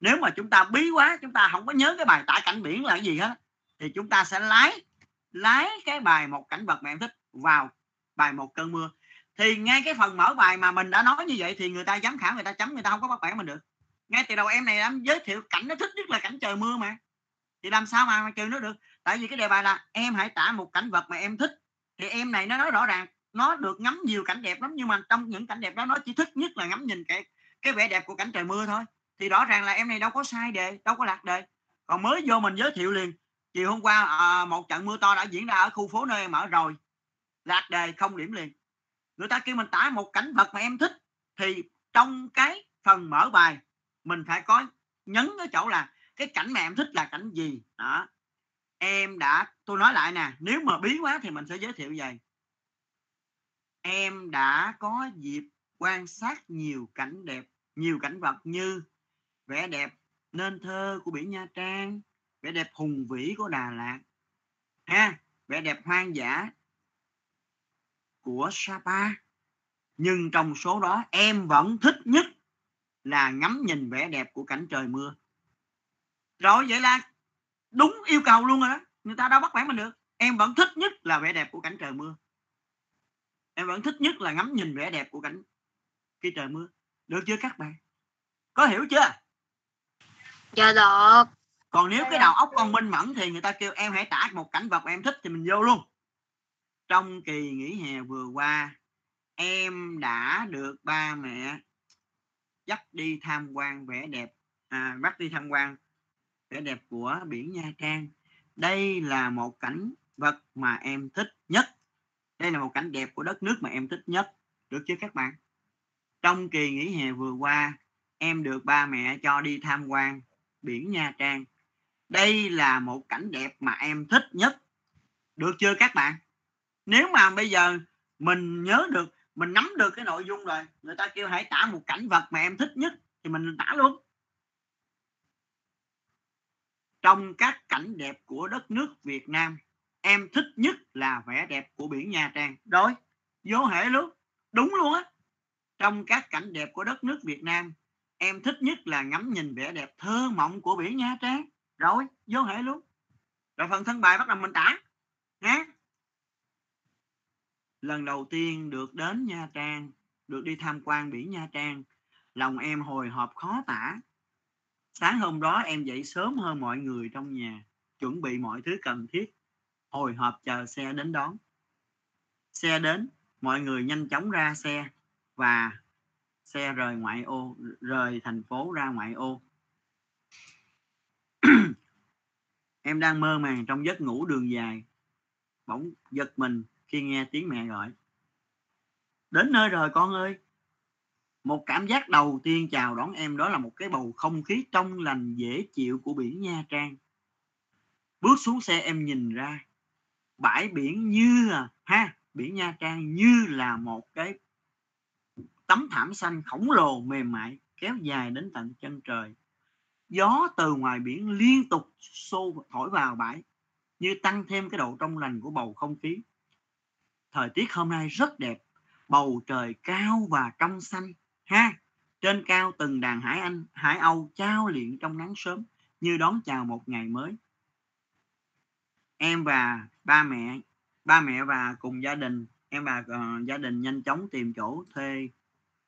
Speaker 1: Nếu mà chúng ta bí quá chúng ta không có nhớ cái bài tả cảnh biển là cái gì hết thì chúng ta sẽ lái lái cái bài một cảnh vật mà em thích vào bài một cơn mưa thì ngay cái phần mở bài mà mình đã nói như vậy thì người ta giám khảo người ta chấm người ta không có bắt bẻ mình được. Ngay từ đầu em này em giới thiệu cảnh nó thích nhất là cảnh trời mưa mà. Thì làm sao mà, mà trừ nó được? Tại vì cái đề bài là em hãy tả một cảnh vật mà em thích. Thì em này nó nói rõ ràng nó được ngắm nhiều cảnh đẹp lắm nhưng mà trong những cảnh đẹp đó nó chỉ thích nhất là ngắm nhìn cái cái vẻ đẹp của cảnh trời mưa thôi. Thì rõ ràng là em này đâu có sai đề đâu có lạc đề. Còn mới vô mình giới thiệu liền chiều hôm qua à, một trận mưa to đã diễn ra ở khu phố nơi em ở rồi. Lạc đề không điểm liền người ta kêu mình tả một cảnh vật mà em thích, thì trong cái phần mở bài, mình phải có nhấn cái chỗ là cái cảnh mà em thích là cảnh gì. Đó. Em đã, tôi nói lại nè, nếu mà bí quá thì mình sẽ giới thiệu vậy. Em đã có dịp quan sát nhiều cảnh đẹp, nhiều cảnh vật như vẻ đẹp nên thơ của biển Nha Trang, vẻ đẹp hùng vĩ của Đà Lạt, ha, vẻ đẹp hoang dã của Sapa. Nhưng trong số đó em vẫn thích nhất là ngắm nhìn vẻ đẹp của cảnh trời mưa. Rồi vậy là đúng yêu cầu luôn rồi đó. Người ta đâu bắt bẻ mình được. Em vẫn thích nhất là vẻ đẹp của cảnh trời mưa. Em vẫn thích nhất là ngắm nhìn vẻ đẹp của cảnh khi trời mưa. Được chưa các bạn? Có hiểu chưa?
Speaker 3: Dạ được.
Speaker 1: Còn nếu cái đầu óc con minh mẫn thì người ta kêu em hãy tả một cảnh vật mà em thích thì mình vô luôn trong kỳ nghỉ hè vừa qua em đã được ba mẹ dắt đi tham quan vẻ đẹp à, bắt đi tham quan vẻ đẹp của biển Nha Trang. Đây là một cảnh vật mà em thích nhất. Đây là một cảnh đẹp của đất nước mà em thích nhất. Được chưa các bạn? Trong kỳ nghỉ hè vừa qua em được ba mẹ cho đi tham quan biển Nha Trang. Đây là một cảnh đẹp mà em thích nhất. Được chưa các bạn? Nếu mà bây giờ mình nhớ được, mình nắm được cái nội dung rồi, người ta kêu hãy tả một cảnh vật mà em thích nhất, thì mình tả luôn. Trong các cảnh đẹp của đất nước Việt Nam, em thích nhất là vẻ đẹp của biển Nha Trang. Rồi, vô hệ luôn. Đúng luôn á. Trong các cảnh đẹp của đất nước Việt Nam, em thích nhất là ngắm nhìn vẻ đẹp thơ mộng của biển Nha Trang. Rồi, vô hệ luôn. Rồi phần thân bài bắt đầu mình tả. Nhé lần đầu tiên được đến Nha Trang, được đi tham quan biển Nha Trang, lòng em hồi hộp khó tả. Sáng hôm đó em dậy sớm hơn mọi người trong nhà, chuẩn bị mọi thứ cần thiết, hồi hộp chờ xe đến đón. Xe đến, mọi người nhanh chóng ra xe và xe rời ngoại ô, rời thành phố ra ngoại ô. [clears throat] Em đang mơ màng trong giấc ngủ đường dài, bỗng giật mình khi nghe tiếng mẹ gọi. Đến nơi rồi con ơi. Một cảm giác đầu tiên chào đón em đó là một cái bầu không khí trong lành dễ chịu của biển Nha Trang. Bước xuống xe em nhìn ra, bãi biển như, ha, biển Nha Trang như là một cái tấm thảm xanh khổng lồ mềm mại kéo dài đến tận chân trời. Gió từ ngoài biển liên tục xô thổi vào bãi, như tăng thêm cái độ trong lành của bầu không khí thời tiết hôm nay rất đẹp bầu trời cao và trong xanh ha. Trên cao từng đàn hải anh hải âu trao luyện trong nắng sớm như đón chào một ngày mới. Em và ba mẹ ba mẹ và cùng gia đình em và uh, gia đình nhanh chóng tìm chỗ thuê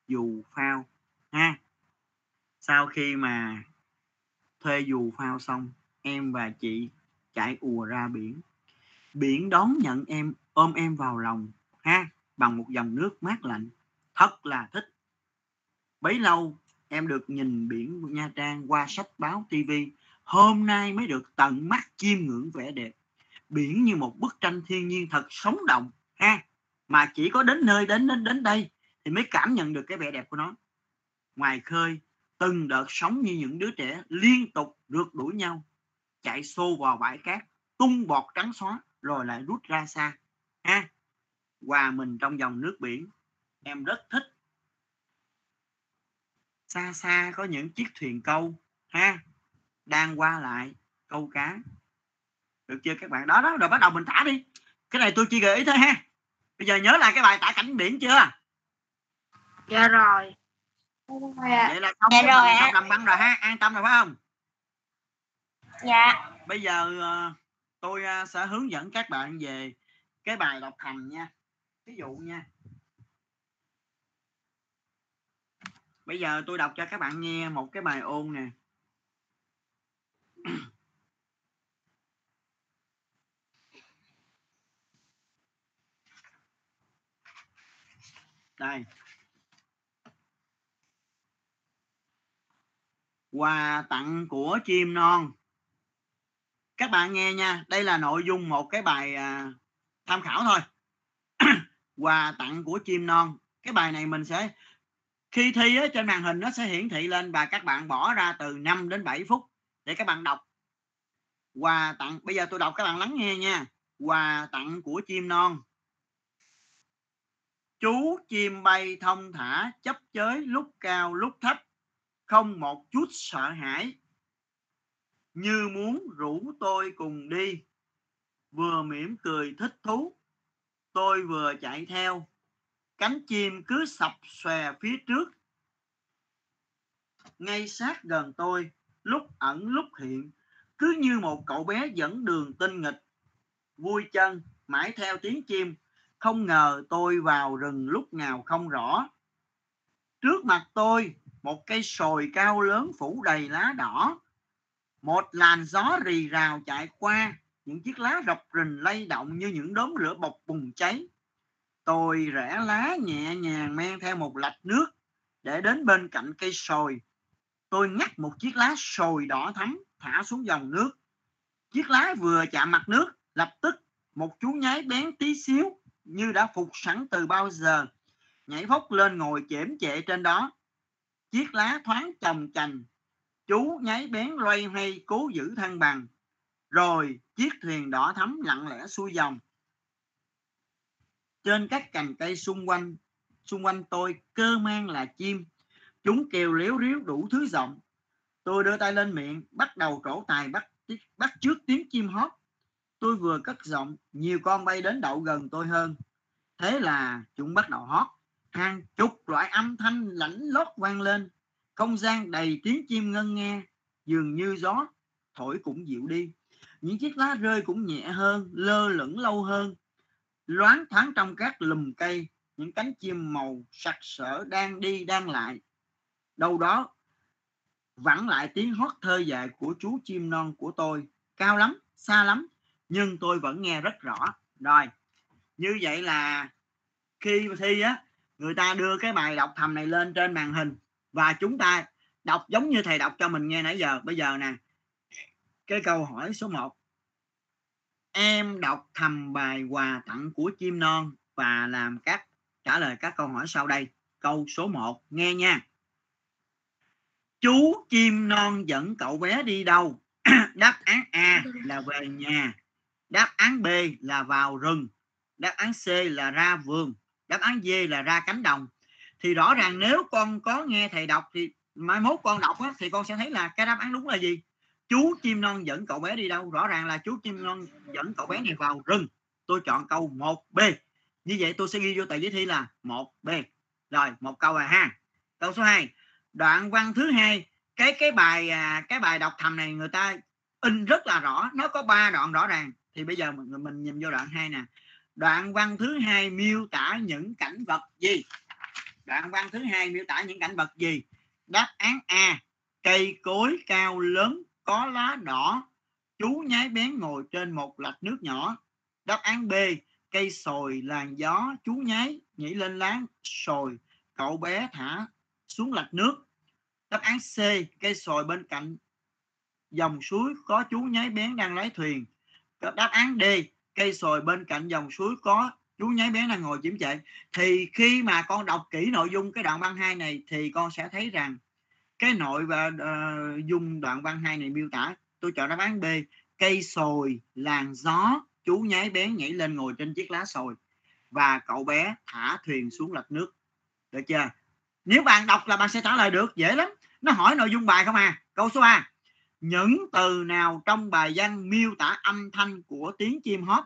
Speaker 1: dù phao ha. Sau khi mà thuê dù phao xong em và chị chạy ùa ra biển. Biển đón nhận em ôm em vào lòng, ha, bằng một dòng nước mát lạnh. Thật là thích. Bấy lâu, em được nhìn biển Nha Trang qua sách báo tivi hôm nay mới được tận mắt chiêm ngưỡng vẻ đẹp. Biển như một bức tranh thiên nhiên thật sống động, ha, mà chỉ có đến nơi đến đến đến đây thì mới cảm nhận được cái vẻ đẹp của nó. Ngoài khơi, từng đợt sóng như những đứa trẻ liên tục rượt đuổi nhau, chạy xô vào bãi cát, tung bọt trắng xóa rồi lại rút ra xa ha hòa mình trong dòng nước biển. Em rất thích. Xa xa có những chiếc thuyền câu. Ha đang qua lại câu cá. Được chưa các bạn? Đó đó rồi bắt đầu mình thả đi. Cái này tôi chỉ gợi ý thôi ha. Bây giờ nhớ lại cái bài tả cảnh biển chưa?
Speaker 2: Dạ rồi.
Speaker 1: Vậy là xong
Speaker 3: Dạ rồi
Speaker 1: học làm băng rồi ha. An tâm rồi phải không?
Speaker 3: Dạ.
Speaker 1: bây giờ ờ, tôi ờ, sẽ hướng dẫn các bạn về cái bài đọc thành nha. Ví dụ nha. Bây giờ tôi đọc cho các bạn nghe một cái bài ôn nè. [clears throat] Đây. Quà tặng của chim non. Các bạn nghe nha, đây là nội dung một cái bài à, tham khảo thôi. [clears throat] Quà tặng của chim non. Cái bài này mình sẽ khi thi á, trên màn hình nó sẽ hiển thị lên và các bạn bỏ ra từ 5 đến 7 phút để các bạn đọc. Quà tặng bây giờ tôi đọc các bạn lắng nghe nha. Quà tặng của chim non. Chú chim bay thông thả chấp chới lúc cao lúc thấp không một chút sợ hãi. Như muốn rủ tôi cùng đi vừa mỉm cười thích thú. Tôi vừa chạy theo, cánh chim cứ sập xòe phía trước. Ngay sát gần tôi, lúc ẩn lúc hiện, cứ như một cậu bé dẫn đường tinh nghịch. Vui chân, mãi theo tiếng chim, không ngờ tôi vào rừng lúc nào không rõ. Trước mặt tôi, một cây sồi cao lớn phủ đầy lá đỏ. Một làn gió rì rào chạy qua những chiếc lá rọc rình lay động như những đốm lửa bọc bùng cháy. Tôi rẽ lá nhẹ nhàng men theo một lạch nước để đến bên cạnh cây sồi. Tôi ngắt một chiếc lá sồi đỏ thắm thả xuống dòng nước. Chiếc lá vừa chạm mặt nước, lập tức một chú nhái bén tí xíu như đã phục sẵn từ bao giờ, nhảy phóc lên ngồi chễm chệ trên đó. Chiếc lá thoáng chồng chành, chú nháy bén loay hoay cố giữ thăng bằng. Rồi chiếc thuyền đỏ thắm lặng lẽ xuôi dòng. Trên các cành cây xung quanh xung quanh tôi cơ man là chim. Chúng kêu léo riếu đủ thứ giọng. Tôi đưa tay lên miệng, bắt đầu trổ tài, bắt bắt trước tiếng chim hót. Tôi vừa cất giọng, nhiều con bay đến đậu gần tôi hơn. Thế là chúng bắt đầu hót. Hàng chục loại âm thanh lãnh lót vang lên. Không gian đầy tiếng chim ngân nghe. Dường như gió, thổi cũng dịu đi những chiếc lá rơi cũng nhẹ hơn, lơ lửng lâu hơn. Loáng thoáng trong các lùm cây, những cánh chim màu sặc sỡ đang đi đang lại. Đâu đó vẳng lại tiếng hót thơ dài của chú chim non của tôi. Cao lắm, xa lắm, nhưng tôi vẫn nghe rất rõ. Rồi, như vậy là khi thi á, người ta đưa cái bài đọc thầm này lên trên màn hình và chúng ta đọc giống như thầy đọc cho mình nghe nãy giờ. Bây giờ nè cái câu hỏi số 1 em đọc thầm bài quà tặng của chim non và làm các trả lời các câu hỏi sau đây. Câu số 1 nghe nha. Chú chim non dẫn cậu bé đi đâu? [clears throat] Đáp án A là về nhà. Đáp án B là vào rừng. Đáp án C là ra vườn. Đáp án D là ra cánh đồng. Thì rõ ràng nếu con có nghe thầy đọc thì mai mốt con đọc á, thì con sẽ thấy là cái đáp án đúng là gì? Chú chim non dẫn cậu bé đi đâu? Rõ ràng là chú chim non dẫn cậu bé này vào rừng. Tôi chọn câu 1B như vậy tôi sẽ ghi vô tờ giấy thi là 1B rồi một câu rồi ha. Câu số 2 đoạn văn thứ hai cái cái bài à, cái bài đọc thầm này người ta in rất là rõ. Nó có ba đoạn rõ ràng. Thì bây giờ mình, mình nhìn vô đoạn 2 nè. Đoạn văn thứ hai miêu tả những cảnh vật gì? Đoạn văn thứ hai miêu tả những cảnh vật gì? Đáp án a. Cây cối cao lớn có lá đỏ. Chú nhái bén ngồi trên một lạch nước nhỏ. Đáp án b, cây sồi làn gió. Chú nhái nhảy lên lá sồi, cậu bé thả xuống lạch nước. Đáp án c, cây sồi bên cạnh dòng suối, có chú nhái bén đang lái thuyền. Đáp án d, cây sồi bên cạnh dòng suối, có chú nháy bén đang ngồi chiếm trệ thì khi mà con đọc kỹ nội dung cái đoạn văn 2 này thì con sẽ thấy rằng cái nội và uh, ờ, dung đoạn văn hai này miêu tả tôi chọn đáp án B cây sồi làn gió chú nhái bén nhảy lên ngồi trên chiếc lá sồi và cậu bé thả thuyền xuống lạch nước. Được chưa? Nếu bạn đọc là bạn sẽ trả lời được dễ lắm. Nó hỏi nội dung bài không à? Câu số 3 những từ nào trong bài văn miêu tả âm thanh của tiếng chim hót?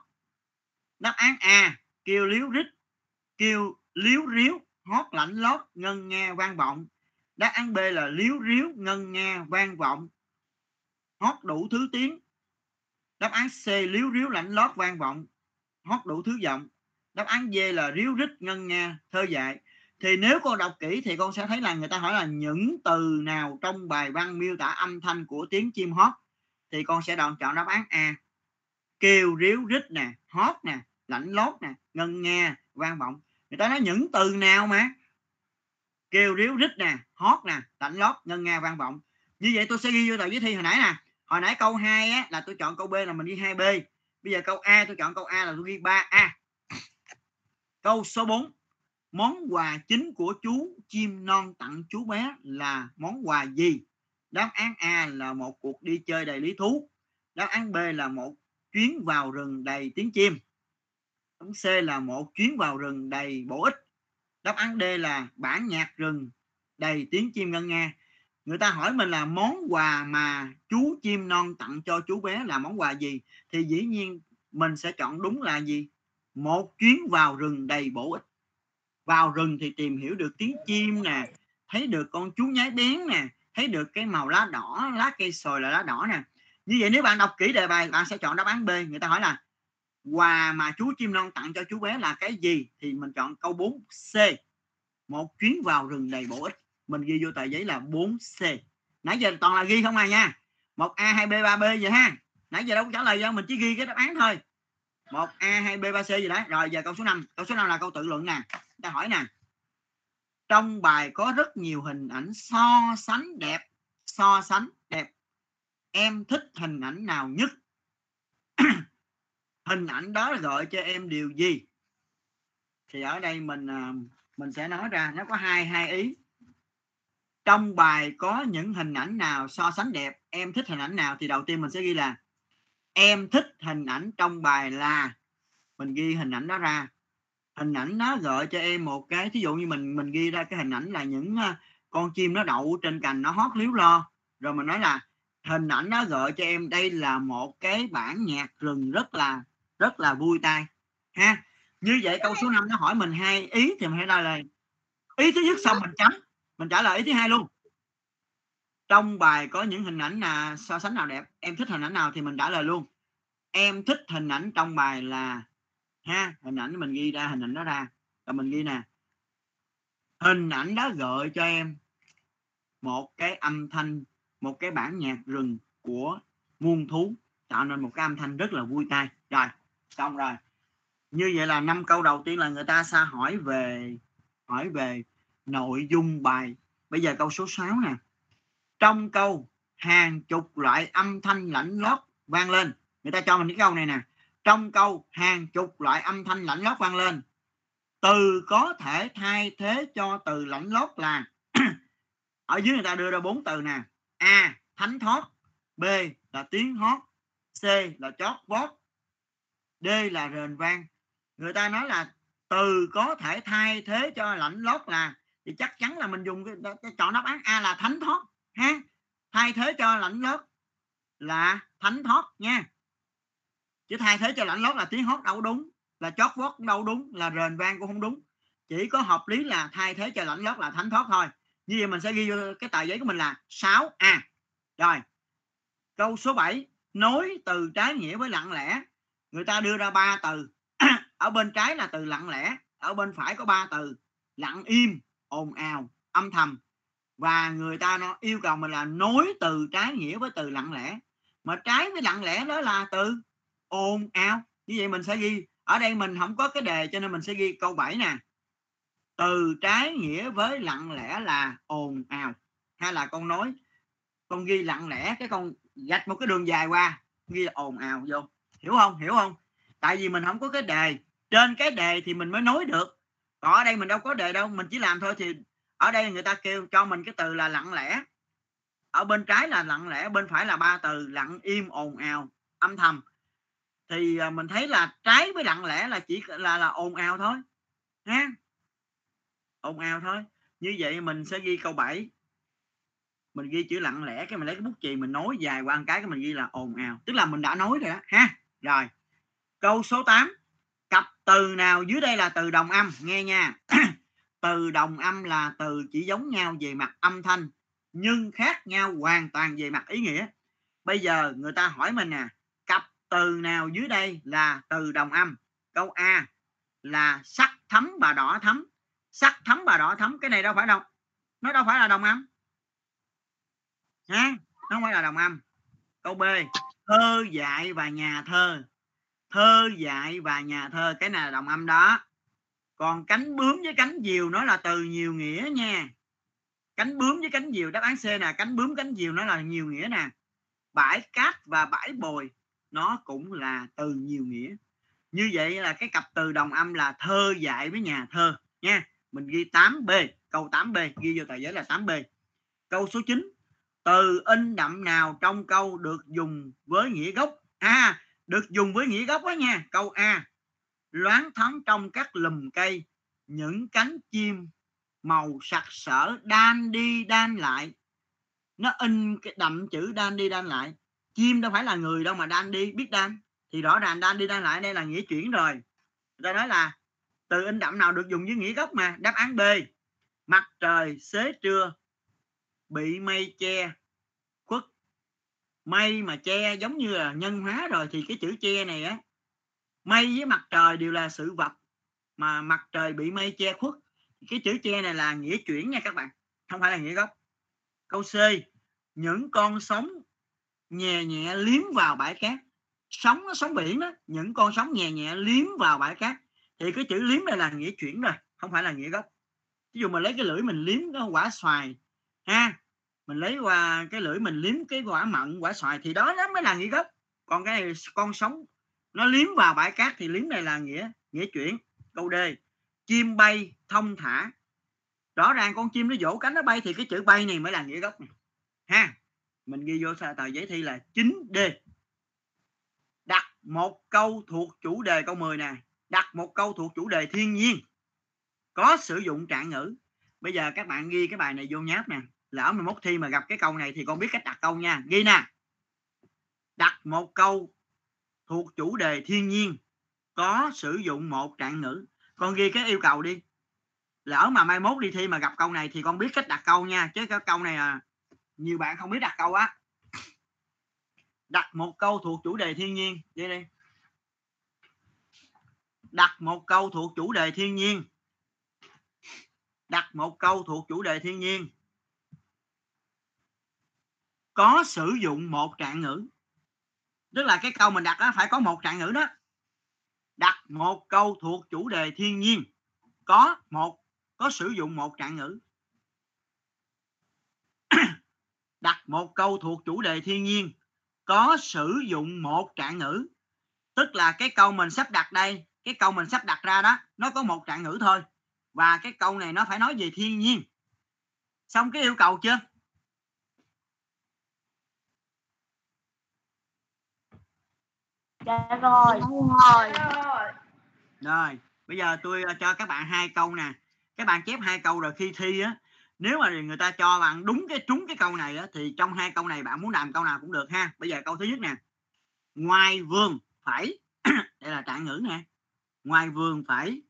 Speaker 1: Đáp án A kêu liếu rít kêu liếu riếu hót lạnh lót ngân nghe vang vọng đáp án B là liếu riếu ngân nga, vang vọng. Hót đủ thứ tiếng. Đáp án C liếu riếu lạnh lót, vang vọng. Hót đủ thứ giọng. Đáp án D là ríu rít, ngân nga, thơ dại. Thì nếu con đọc kỹ thì con sẽ thấy là người ta hỏi là những từ nào trong bài văn miêu tả âm thanh của tiếng chim hót? Thì con sẽ chọn chọn đáp án A. Kêu, ríu, rít nè, hót nè, lạnh lót nè, ngân nga, vang vọng. Người ta nói những từ nào mà? Kêu ríu rít nè hót nè tạnh lót ngân nga vang vọng. Như vậy tôi sẽ ghi vô tờ giấy thi hồi nãy nè. Hồi nãy câu 2 á, là tôi chọn câu B là mình ghi 2B bây giờ câu A tôi chọn câu A là tôi ghi 3A câu số 4 món quà chính của chú chim non tặng chú bé là món quà gì? Đáp án A là một cuộc đi chơi đầy lý thú. Đáp án B là một chuyến vào rừng đầy tiếng chim. Đáp án C là một chuyến vào rừng đầy bổ ích đáp án D là bản nhạc rừng. Đầy tiếng chim ngân nga. Người ta hỏi mình là món quà mà chú chim non tặng cho chú bé là món quà gì? Thì dĩ nhiên mình sẽ chọn đúng là gì? Một chuyến vào rừng đầy bổ ích. Vào rừng thì tìm hiểu được tiếng chim nè, thấy được con chú nhái bén nè, thấy được cái màu lá đỏ, lá cây sồi là lá đỏ nè. Như vậy nếu bạn đọc kỹ đề bài, bạn sẽ chọn đáp án B. Người ta hỏi là quà mà chú chim non tặng cho chú bé là cái gì thì mình chọn câu 4C một chuyến vào rừng đầy bổ ích. Mình ghi vô tờ giấy là 4C nãy giờ toàn là ghi không à nha. Một A 2 B 3 B vậy ha. Nãy giờ đâu có trả lời đâu mình chỉ ghi cái đáp án thôi. Một A 2 B 3 C gì đấy rồi giờ câu số 5 câu số 5 là câu tự luận nè. Ta hỏi nè. Trong bài có rất nhiều hình ảnh so sánh đẹp, so sánh đẹp. Em thích hình ảnh nào nhất? [clears throat] hình ảnh đó gợi cho em điều gì? Thì ở đây mình à, mình sẽ nói ra, nó có hai hai ý. Trong bài có những hình ảnh nào so sánh đẹp, em thích hình ảnh nào thì đầu tiên mình sẽ ghi là, em thích hình ảnh trong bài là, mình ghi hình ảnh đó ra. Hình ảnh nó gợi cho em một cái, thí dụ như mình mình ghi ra cái hình ảnh là những à, con chim nó đậu trên cành, nó hót líu lo. Rồi mình nói là, hình ảnh nó gợi cho em đây là một cái bản nhạc rừng rất là rất là vui tai ha. Như vậy câu số 5 nó hỏi mình hai ý thì mình hãy trả lời. Ý thứ nhất xong mình chấm? Mình trả lời ý thứ hai luôn. Trong bài có những hình ảnh là so sánh nào đẹp, em thích hình ảnh nào thì mình trả lời luôn. Em thích hình ảnh trong bài là, ha, hình ảnh mình ghi ra, hình ảnh đó ra. Rồi mình ghi nè. Hình ảnh đó gợi cho em một cái âm thanh, một cái bản nhạc rừng của muôn thú, tạo nên một cái âm thanh rất là vui tai rồi xong rồi. Như vậy là năm câu đầu tiên là người ta sa hỏi về hỏi về nội dung bài. Bây giờ câu số 6 nè. Trong câu, hàng chục loại âm thanh lạnh lót vang lên. Người ta cho mình cái câu này nè. Trong câu, hàng chục loại âm thanh lạnh lót vang lên. Từ có thể thay thế cho từ lạnh lót là [clears throat] ở dưới người ta đưa ra bốn từ nè. A, thánh thoát. B, là tiếng hót. C, là chót vót d là rền vang. Người ta nói là từ có thể thay thế cho lạnh lót là thì chắc chắn là mình dùng cái, cái chọn đáp án a là thánh thoát ha? Thay thế cho lạnh lót là thánh thoát nha. Chứ thay thế cho lạnh lót là tiếng hót đâu đúng là chót vót đâu đúng là rền vang cũng không đúng. Chỉ có hợp lý là thay thế cho lạnh lót là thánh thoát thôi. Như vậy mình sẽ ghi vô cái tờ giấy của mình là 6 a. Rồi câu số 7 nối từ trái nghĩa với lặng lẽ người ta đưa ra ba từ. [clears throat] Ở bên trái là từ lặng lẽ, ở bên phải có ba từ. Lặng im, ồn ào, âm thầm. Và người ta nó yêu cầu mình là nối từ trái nghĩa với từ lặng lẽ. Mà trái với lặng lẽ đó là từ ồn ào. Như vậy mình sẽ ghi, ở đây mình không có cái đề cho nên mình sẽ ghi câu 7 nè. Từ trái nghĩa với lặng lẽ là ồn ào. Hay là con nói con ghi lặng lẽ, cái con gạch một cái đường dài qua, ghi là ồn ào vô hiểu không? Hiểu không? Tại vì mình không có cái đề. Trên cái đề thì mình mới nói được. Còn ở đây mình đâu có đề đâu, mình chỉ làm thôi thì ở đây người ta kêu cho mình cái từ là lặng lẽ. Ở bên trái là lặng lẽ, bên phải là ba từ, lặng, im, ồn, ào, âm thầm. Thì à, mình thấy là trái với lặng lẽ là chỉ là là ồn, ào thôi, ha? Ồn, ào thôi. Như vậy mình sẽ ghi câu 7 mình ghi chữ lặng lẽ, cái mình lấy cái bút chì mình nói dài qua một cái cái mình ghi là ồn, ào. Tức là mình đã nói rồi đó ha? Rồi. Câu số 8 cặp từ nào dưới đây là từ đồng âm? Nghe nha. [clears throat] Từ đồng âm là từ chỉ giống nhau về mặt âm thanh, nhưng khác nhau hoàn toàn về mặt ý nghĩa. Bây giờ người ta hỏi mình nè, cặp từ nào dưới đây là từ đồng âm? Câu a là sắc thấm bà đỏ thấm. Sắc thấm bà đỏ thấm, cái này đâu phải đâu nó đâu phải là đồng âm. Ha nó không phải là đồng âm. Câu b thơ dạy và nhà thơ. Thơ dạy và nhà thơ, cái này là đồng âm đó. Còn cánh bướm với cánh diều nó là từ nhiều nghĩa nha. Cánh bướm với cánh diều, đáp án c nè, cánh bướm, cánh diều nó là nhiều nghĩa nè. Bãi cát và bãi bồi, nó cũng là từ nhiều nghĩa. Như vậy là cái cặp từ đồng âm là thơ dạy với nhà thơ nha. Mình ghi 8b câu 8b ghi vô tờ giấy là 8b câu số 9 từ in đậm nào trong câu được dùng với nghĩa gốc? À được dùng với nghĩa gốc đó nha. Câu a, loáng thoáng trong các lùm cây, những cánh chim màu sặc sỡ đan đi đan lại. Nó in cái đậm chữ đan đi đan lại. Chim đâu phải là người đâu mà đan đi, biết đan. Thì rõ ràng đan đi đan lại, đây là nghĩa chuyển rồi. Người ta nói là từ in đậm nào được dùng với nghĩa gốc mà? Đáp án b, mặt trời xế trưa bị mây che. Khuất. Mây mà che giống như là nhân hóa rồi thì cái chữ che này á, mây với mặt trời đều là sự vật mà mặt trời bị mây che khuất. Cái chữ che này là nghĩa chuyển nha các bạn, không phải là nghĩa gốc. Câu c, những con sóng nhẹ nhẹ liếm vào bãi cát. Sóng nó sóng biển đó, những con sóng nhẹ nhẹ liếm vào bãi cát. Thì cái chữ liếm này là nghĩa chuyển rồi, không phải là nghĩa gốc. Ví dụ mà lấy cái lưỡi mình liếm cái quả xoài, ha mình lấy qua cái lưỡi mình liếm cái quả mận, quả xoài thì đó nó mới là nghĩa gốc. Còn cái này con sống, nó liếm vào bãi cát thì liếm này là nghĩa nghĩa chuyển câu d. Chim bay thông thả. Rõ ràng con chim nó vỗ cánh nó bay thì cái chữ bay này mới là nghĩa gốc này. ha, mình ghi vô tờ giấy thi là 9D đặt một câu thuộc chủ đề, câu 10 nè. Đặt một câu thuộc chủ đề thiên nhiên. Có sử dụng trạng ngữ. Bây giờ các bạn ghi cái bài này vô nháp nè lỡ mà mốt thi mà gặp cái câu này thì con biết cách đặt câu nha. Ghi nè. Đặt một câu thuộc chủ đề thiên nhiên, có sử dụng một trạng ngữ. Con ghi cái yêu cầu đi. Lỡ mà mai mốt đi thi mà gặp câu này thì con biết cách đặt câu nha. Chứ cái câu này à nhiều bạn không biết đặt câu á. Đặt một câu thuộc chủ đề thiên nhiên. Đi đi. Đặt một câu thuộc chủ đề thiên nhiên. Đặt một câu thuộc chủ đề thiên nhiên có sử dụng một trạng ngữ. Tức là cái câu mình đặt đó phải có một trạng ngữ đó. Đặt một câu thuộc chủ đề thiên nhiên. Có một, có sử dụng một trạng ngữ. [clears throat] Đặt một câu thuộc chủ đề thiên nhiên, có sử dụng một trạng ngữ. Tức là cái câu mình sắp đặt đây, cái câu mình sắp đặt ra đó, nó có một trạng ngữ thôi. Và cái câu này nó phải nói về thiên nhiên. Xong cái yêu cầu chưa?
Speaker 2: Dạ rồi.
Speaker 3: Rồi.
Speaker 1: Rồi bây giờ tôi ờ, cho các bạn hai câu nè. Các bạn chép hai câu rồi khi thi á nếu mà người ta cho bạn đúng cái trúng cái câu này á, thì trong hai câu này bạn muốn làm câu nào cũng được ha. Bây giờ câu thứ nhất nè. Ngoài vườn phải [clears throat] đây là trạng ngữ nè. Ngoài vườn phải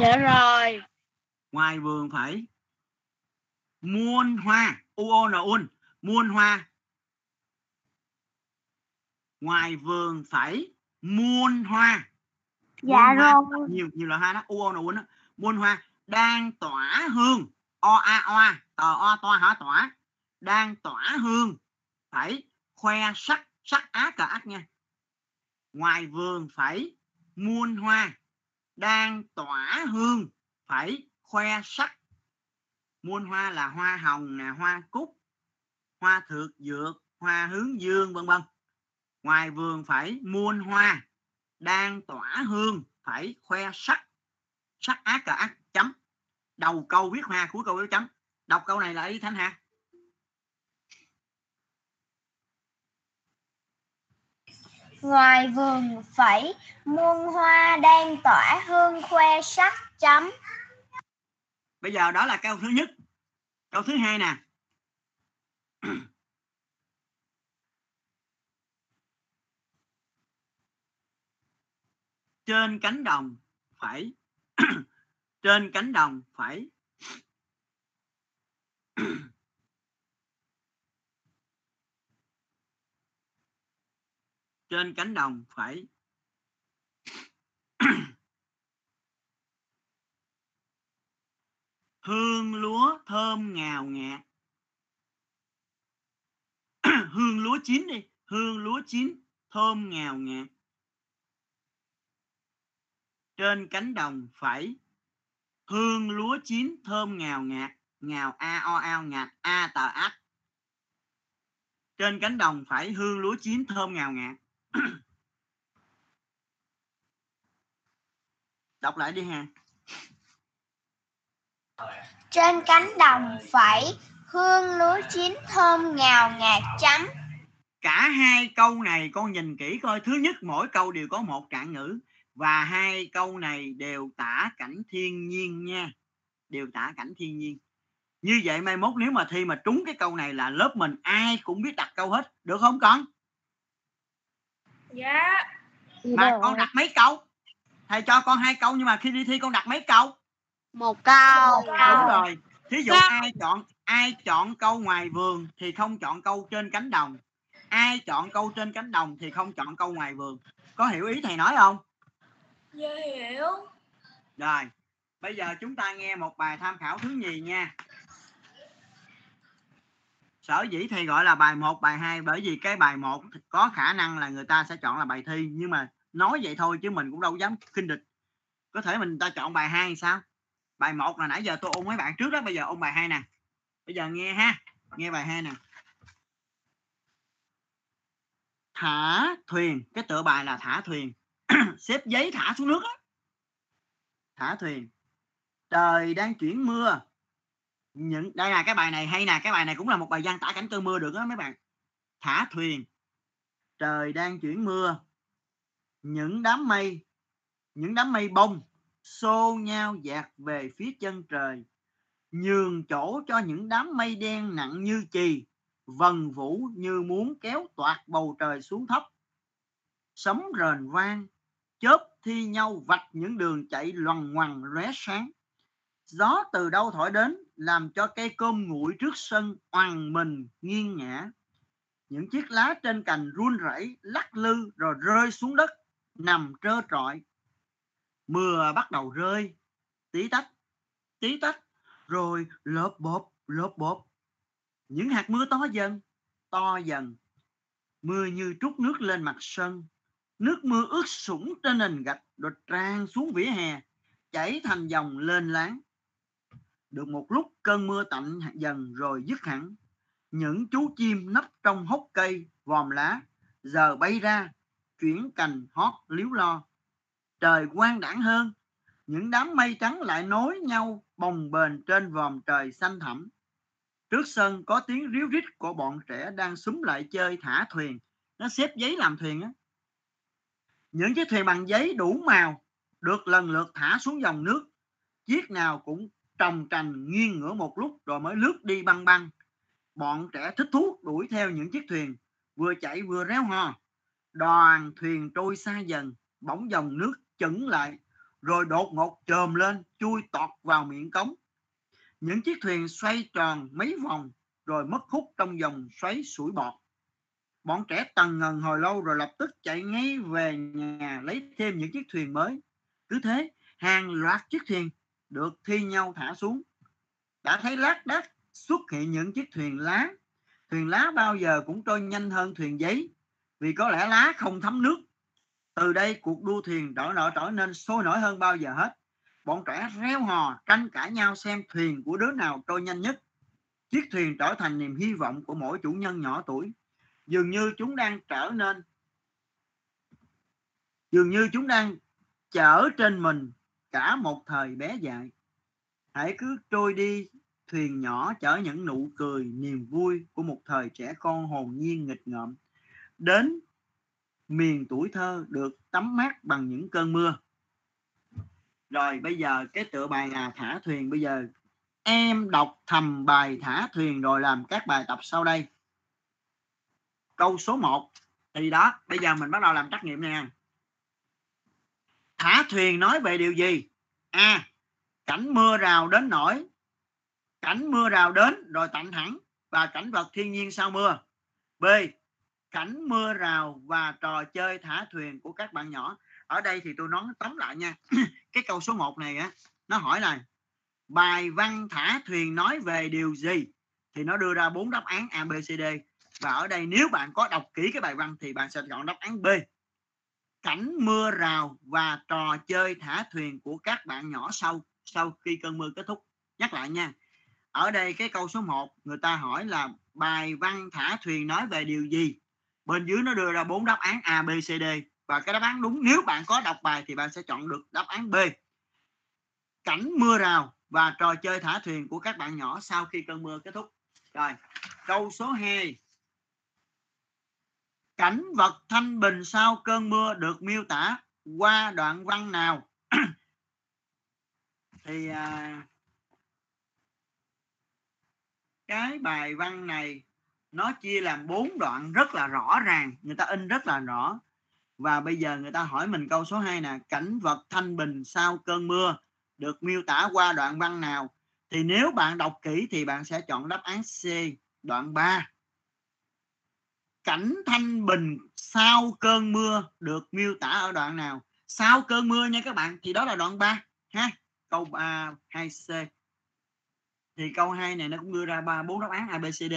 Speaker 2: dạ rồi.
Speaker 1: ngoài vườn phải muôn hoa u o n un muôn hoa. Ngoài vườn phải muôn hoa.
Speaker 2: Dạ
Speaker 1: muôn hoa,
Speaker 2: rồi.
Speaker 1: nhiều nhiều loại hoa đó u o n un muôn hoa đang tỏa hương o a oa tờ o toa hả tỏa. Đang tỏa hương phải khoe sắc sắc á cờ ác nha. Ngoài vườn phải muôn hoa đang tỏa hương phải khoe sắc muôn hoa là hoa hồng nè hoa cúc hoa thược dược hoa hướng dương vân vân. Ngoài vườn phải muôn hoa đang tỏa hương phải khoe sắc sắc ác cờ ác chấm. Đầu câu viết hoa cuối câu viết chấm. Đọc câu này lại đi thanh hà
Speaker 2: Ngoài vườn phải muôn hoa đang tỏa hương khoe sắc chấm.
Speaker 1: bây giờ đó là câu thứ nhất câu thứ hai nè. [clears throat] Trên cánh đồng phải [clears throat] trên cánh đồng phải [clears throat] trên cánh đồng phải hương lúa thơm ngào ngạt. [clears throat] Hương lúa chín đi. Hương lúa chín thơm ngào ngạt. Trên cánh đồng phải, hương lúa chín thơm ngào ngạt, ngào a o ao ngạt, a tờ ác trên cánh đồng phải, hương lúa chín thơm ngào ngạt. [clears throat] Đọc lại đi ha.
Speaker 2: Trên cánh đồng phải hương lúa chín thơm ngào ngạt chấm.
Speaker 1: cả hai câu này con nhìn kỹ coi. Thứ nhất mỗi câu đều có một trạng ngữ và hai câu này đều tả cảnh thiên nhiên nha. Đều tả cảnh thiên nhiên. Như vậy mai mốt nếu mà thi mà trúng cái câu này là lớp mình ai cũng biết đặt câu hết. Được không con?
Speaker 2: Dạ.
Speaker 1: mà con đặt mấy câu? Thầy cho con hai câu nhưng mà khi đi thi con đặt mấy câu
Speaker 4: một câu.
Speaker 1: Đúng rồi. Thí dụ ai chọn ai chọn câu ngoài vườn thì không chọn câu trên cánh đồng. Ai chọn câu trên cánh đồng thì không chọn câu ngoài vườn. Có hiểu ý thầy nói không?
Speaker 2: Dạ hiểu.
Speaker 1: rồi bây giờ chúng ta nghe một bài tham khảo thứ nhì nha. Sở dĩ thầy gọi là bài 1, bài 2 bởi vì cái bài 1 có khả năng là người ta sẽ chọn là bài thi nhưng mà nói vậy thôi chứ mình cũng đâu dám khinh địch. Có thể mình ta chọn bài 2 sao bài 1 là nãy giờ tôi ôn mấy bạn trước đó, bây giờ ôn bài 2 nè. Bây giờ nghe ha, nghe bài 2 nè. Thả thuyền, cái tựa bài là thả thuyền. [clears throat] Xếp giấy thả xuống nước đó. thả thuyền. Trời đang chuyển mưa. Những, đây là cái bài này hay nè, cái bài này cũng là một bài văn tả cảnh cơn mưa được đó mấy bạn. Thả thuyền. Trời đang chuyển mưa. Những đám mây, những đám mây bông xô nhau dạt về phía chân trời, nhường chỗ cho những đám mây đen nặng như chì, vần vũ như muốn kéo toạt bầu trời xuống thấp. Sấm rền vang, chớp thi nhau vạch những đường chạy loằng ngoằng lóe sáng. Gió từ đâu thổi đến làm cho cây cơm nguội trước sân oằn mình nghiêng ngã những chiếc lá trên cành run rẩy, lắc lư rồi rơi xuống đất, nằm trơ trọi mưa bắt đầu rơi. Tí tách tí tách, rồi lộp bộp lộp bộp những hạt mưa to dần to dần. Mưa như trút nước lên mặt sân. Nước mưa ướt sũng trên nền gạch, rồi tràn xuống vỉa hè, chảy thành dòng lên láng. Được một lúc cơn mưa tạnh dần rồi dứt hẳn. Những chú chim nấp trong hốc cây, vòm lá, giờ bay ra, chuyển cành hót líu lo trời quang đãng hơn. Những đám mây trắng lại nối nhau bồng bềnh trên vòm trời xanh thẳm. Trước sân có tiếng ríu rít của bọn trẻ đang súng lại chơi thả thuyền. Nó xếp giấy làm thuyền á. Những chiếc thuyền bằng giấy đủ màu, được lần lượt thả xuống dòng nước. Chiếc nào cũng trồng trành nghiêng ngửa một lúc rồi mới lướt đi băng băng. Bọn trẻ thích thú đuổi theo những chiếc thuyền, vừa chạy vừa réo hò. Đoàn thuyền trôi xa dần, bỗng dòng nước chững lại, rồi đột ngột trồm lên, chui tọt vào miệng cống. Những chiếc thuyền xoay tròn mấy vòng, rồi mất hút trong dòng xoáy sủi bọt. Bọn trẻ tần ngần hồi lâu rồi lập tức chạy ngay về nhà lấy thêm những chiếc thuyền mới. Cứ thế, hàng loạt chiếc thuyền được thi nhau thả xuống. Đã thấy lát đác xuất hiện những chiếc thuyền lá. Thuyền lá bao giờ cũng trôi nhanh hơn thuyền giấy, vì có lẽ lá không thấm nước từ đây cuộc đua thuyền trở nở trở nên sôi nổi hơn bao giờ hết. Bọn trẻ reo hò, tranh cãi nhau xem thuyền của đứa nào trôi nhanh nhất. Chiếc thuyền trở thành niềm hy vọng của mỗi chủ nhân nhỏ tuổi. Dường như chúng đang trở nên, dường như chúng đang chở trên mình cả một thời bé dại. Hãy cứ trôi đi, thuyền nhỏ chở những nụ cười niềm vui của một thời trẻ con hồn nhiên nghịch ngợm. Đến miền tuổi thơ được tắm mát bằng những cơn mưa. Rồi, bây giờ cái tựa bài là thả thuyền. Bây giờ em đọc thầm bài thả thuyền rồi làm các bài tập sau đây. Câu số 1 thì đó, bây giờ mình bắt đầu làm trắc nghiệm nè. Thả thuyền nói về điều gì? A. Cảnh mưa rào đến nổi. Cảnh mưa rào đến rồi tạnh hẳn và cảnh vật thiên nhiên sau mưa. B cảnh mưa rào và trò chơi thả thuyền của các bạn nhỏ. Ở đây thì tôi nói tóm lại nha, [clears throat] cái câu số 1 này á, nó hỏi là, bài văn thả thuyền nói về điều gì? Thì nó đưa ra bốn đáp án A, B, C, D. Và ở đây nếu bạn có đọc kỹ cái bài văn thì bạn sẽ chọn đáp án B. Cảnh mưa rào và trò chơi thả thuyền của các bạn nhỏ sau sau khi cơn mưa kết thúc. Nhắc lại nha, ở đây cái câu số 1 người ta hỏi là, bài văn thả thuyền nói về điều gì? Bên dưới nó đưa ra bốn đáp án A B C D. Và cái đáp án đúng nếu bạn có đọc bài thì bạn sẽ chọn được đáp án B. Cảnh mưa rào và trò chơi thả thuyền của các bạn nhỏ sau khi cơn mưa kết thúc. Rồi câu số 2 cảnh vật thanh bình sau cơn mưa được miêu tả qua đoạn văn nào? [clears throat] Thì à, cái bài văn này nó chia làm bốn đoạn rất là rõ ràng, người ta in rất là rõ. Và bây giờ người ta hỏi mình câu số 2 nè, cảnh vật thanh bình sau cơn mưa được miêu tả qua đoạn văn nào? Thì nếu bạn đọc kỹ thì bạn sẽ chọn đáp án C, đoạn 3 cảnh thanh bình sau cơn mưa được miêu tả ở đoạn nào? Sau cơn mưa nha các bạn, thì đó là đoạn 3 ha? Câu 3 2C thì câu 2 này nó cũng đưa ra ba, bốn đáp án A B C D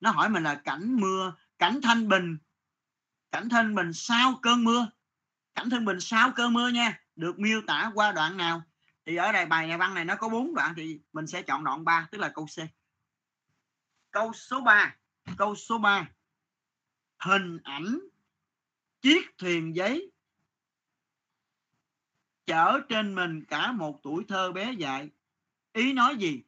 Speaker 1: nó hỏi mình là cảnh mưa, cảnh thanh bình. Cảnh thanh bình sau cơn mưa. Cảnh thanh bình sau cơn mưa nha. Được miêu tả qua đoạn nào? Thì ở đây bài nhà văn này nó có bốn đoạn thì mình sẽ chọn đoạn 3 tức là câu C. Câu số 3 câu số 3 hình ảnh chiếc thuyền giấy chở trên mình cả một tuổi thơ bé dại. Ý nói gì?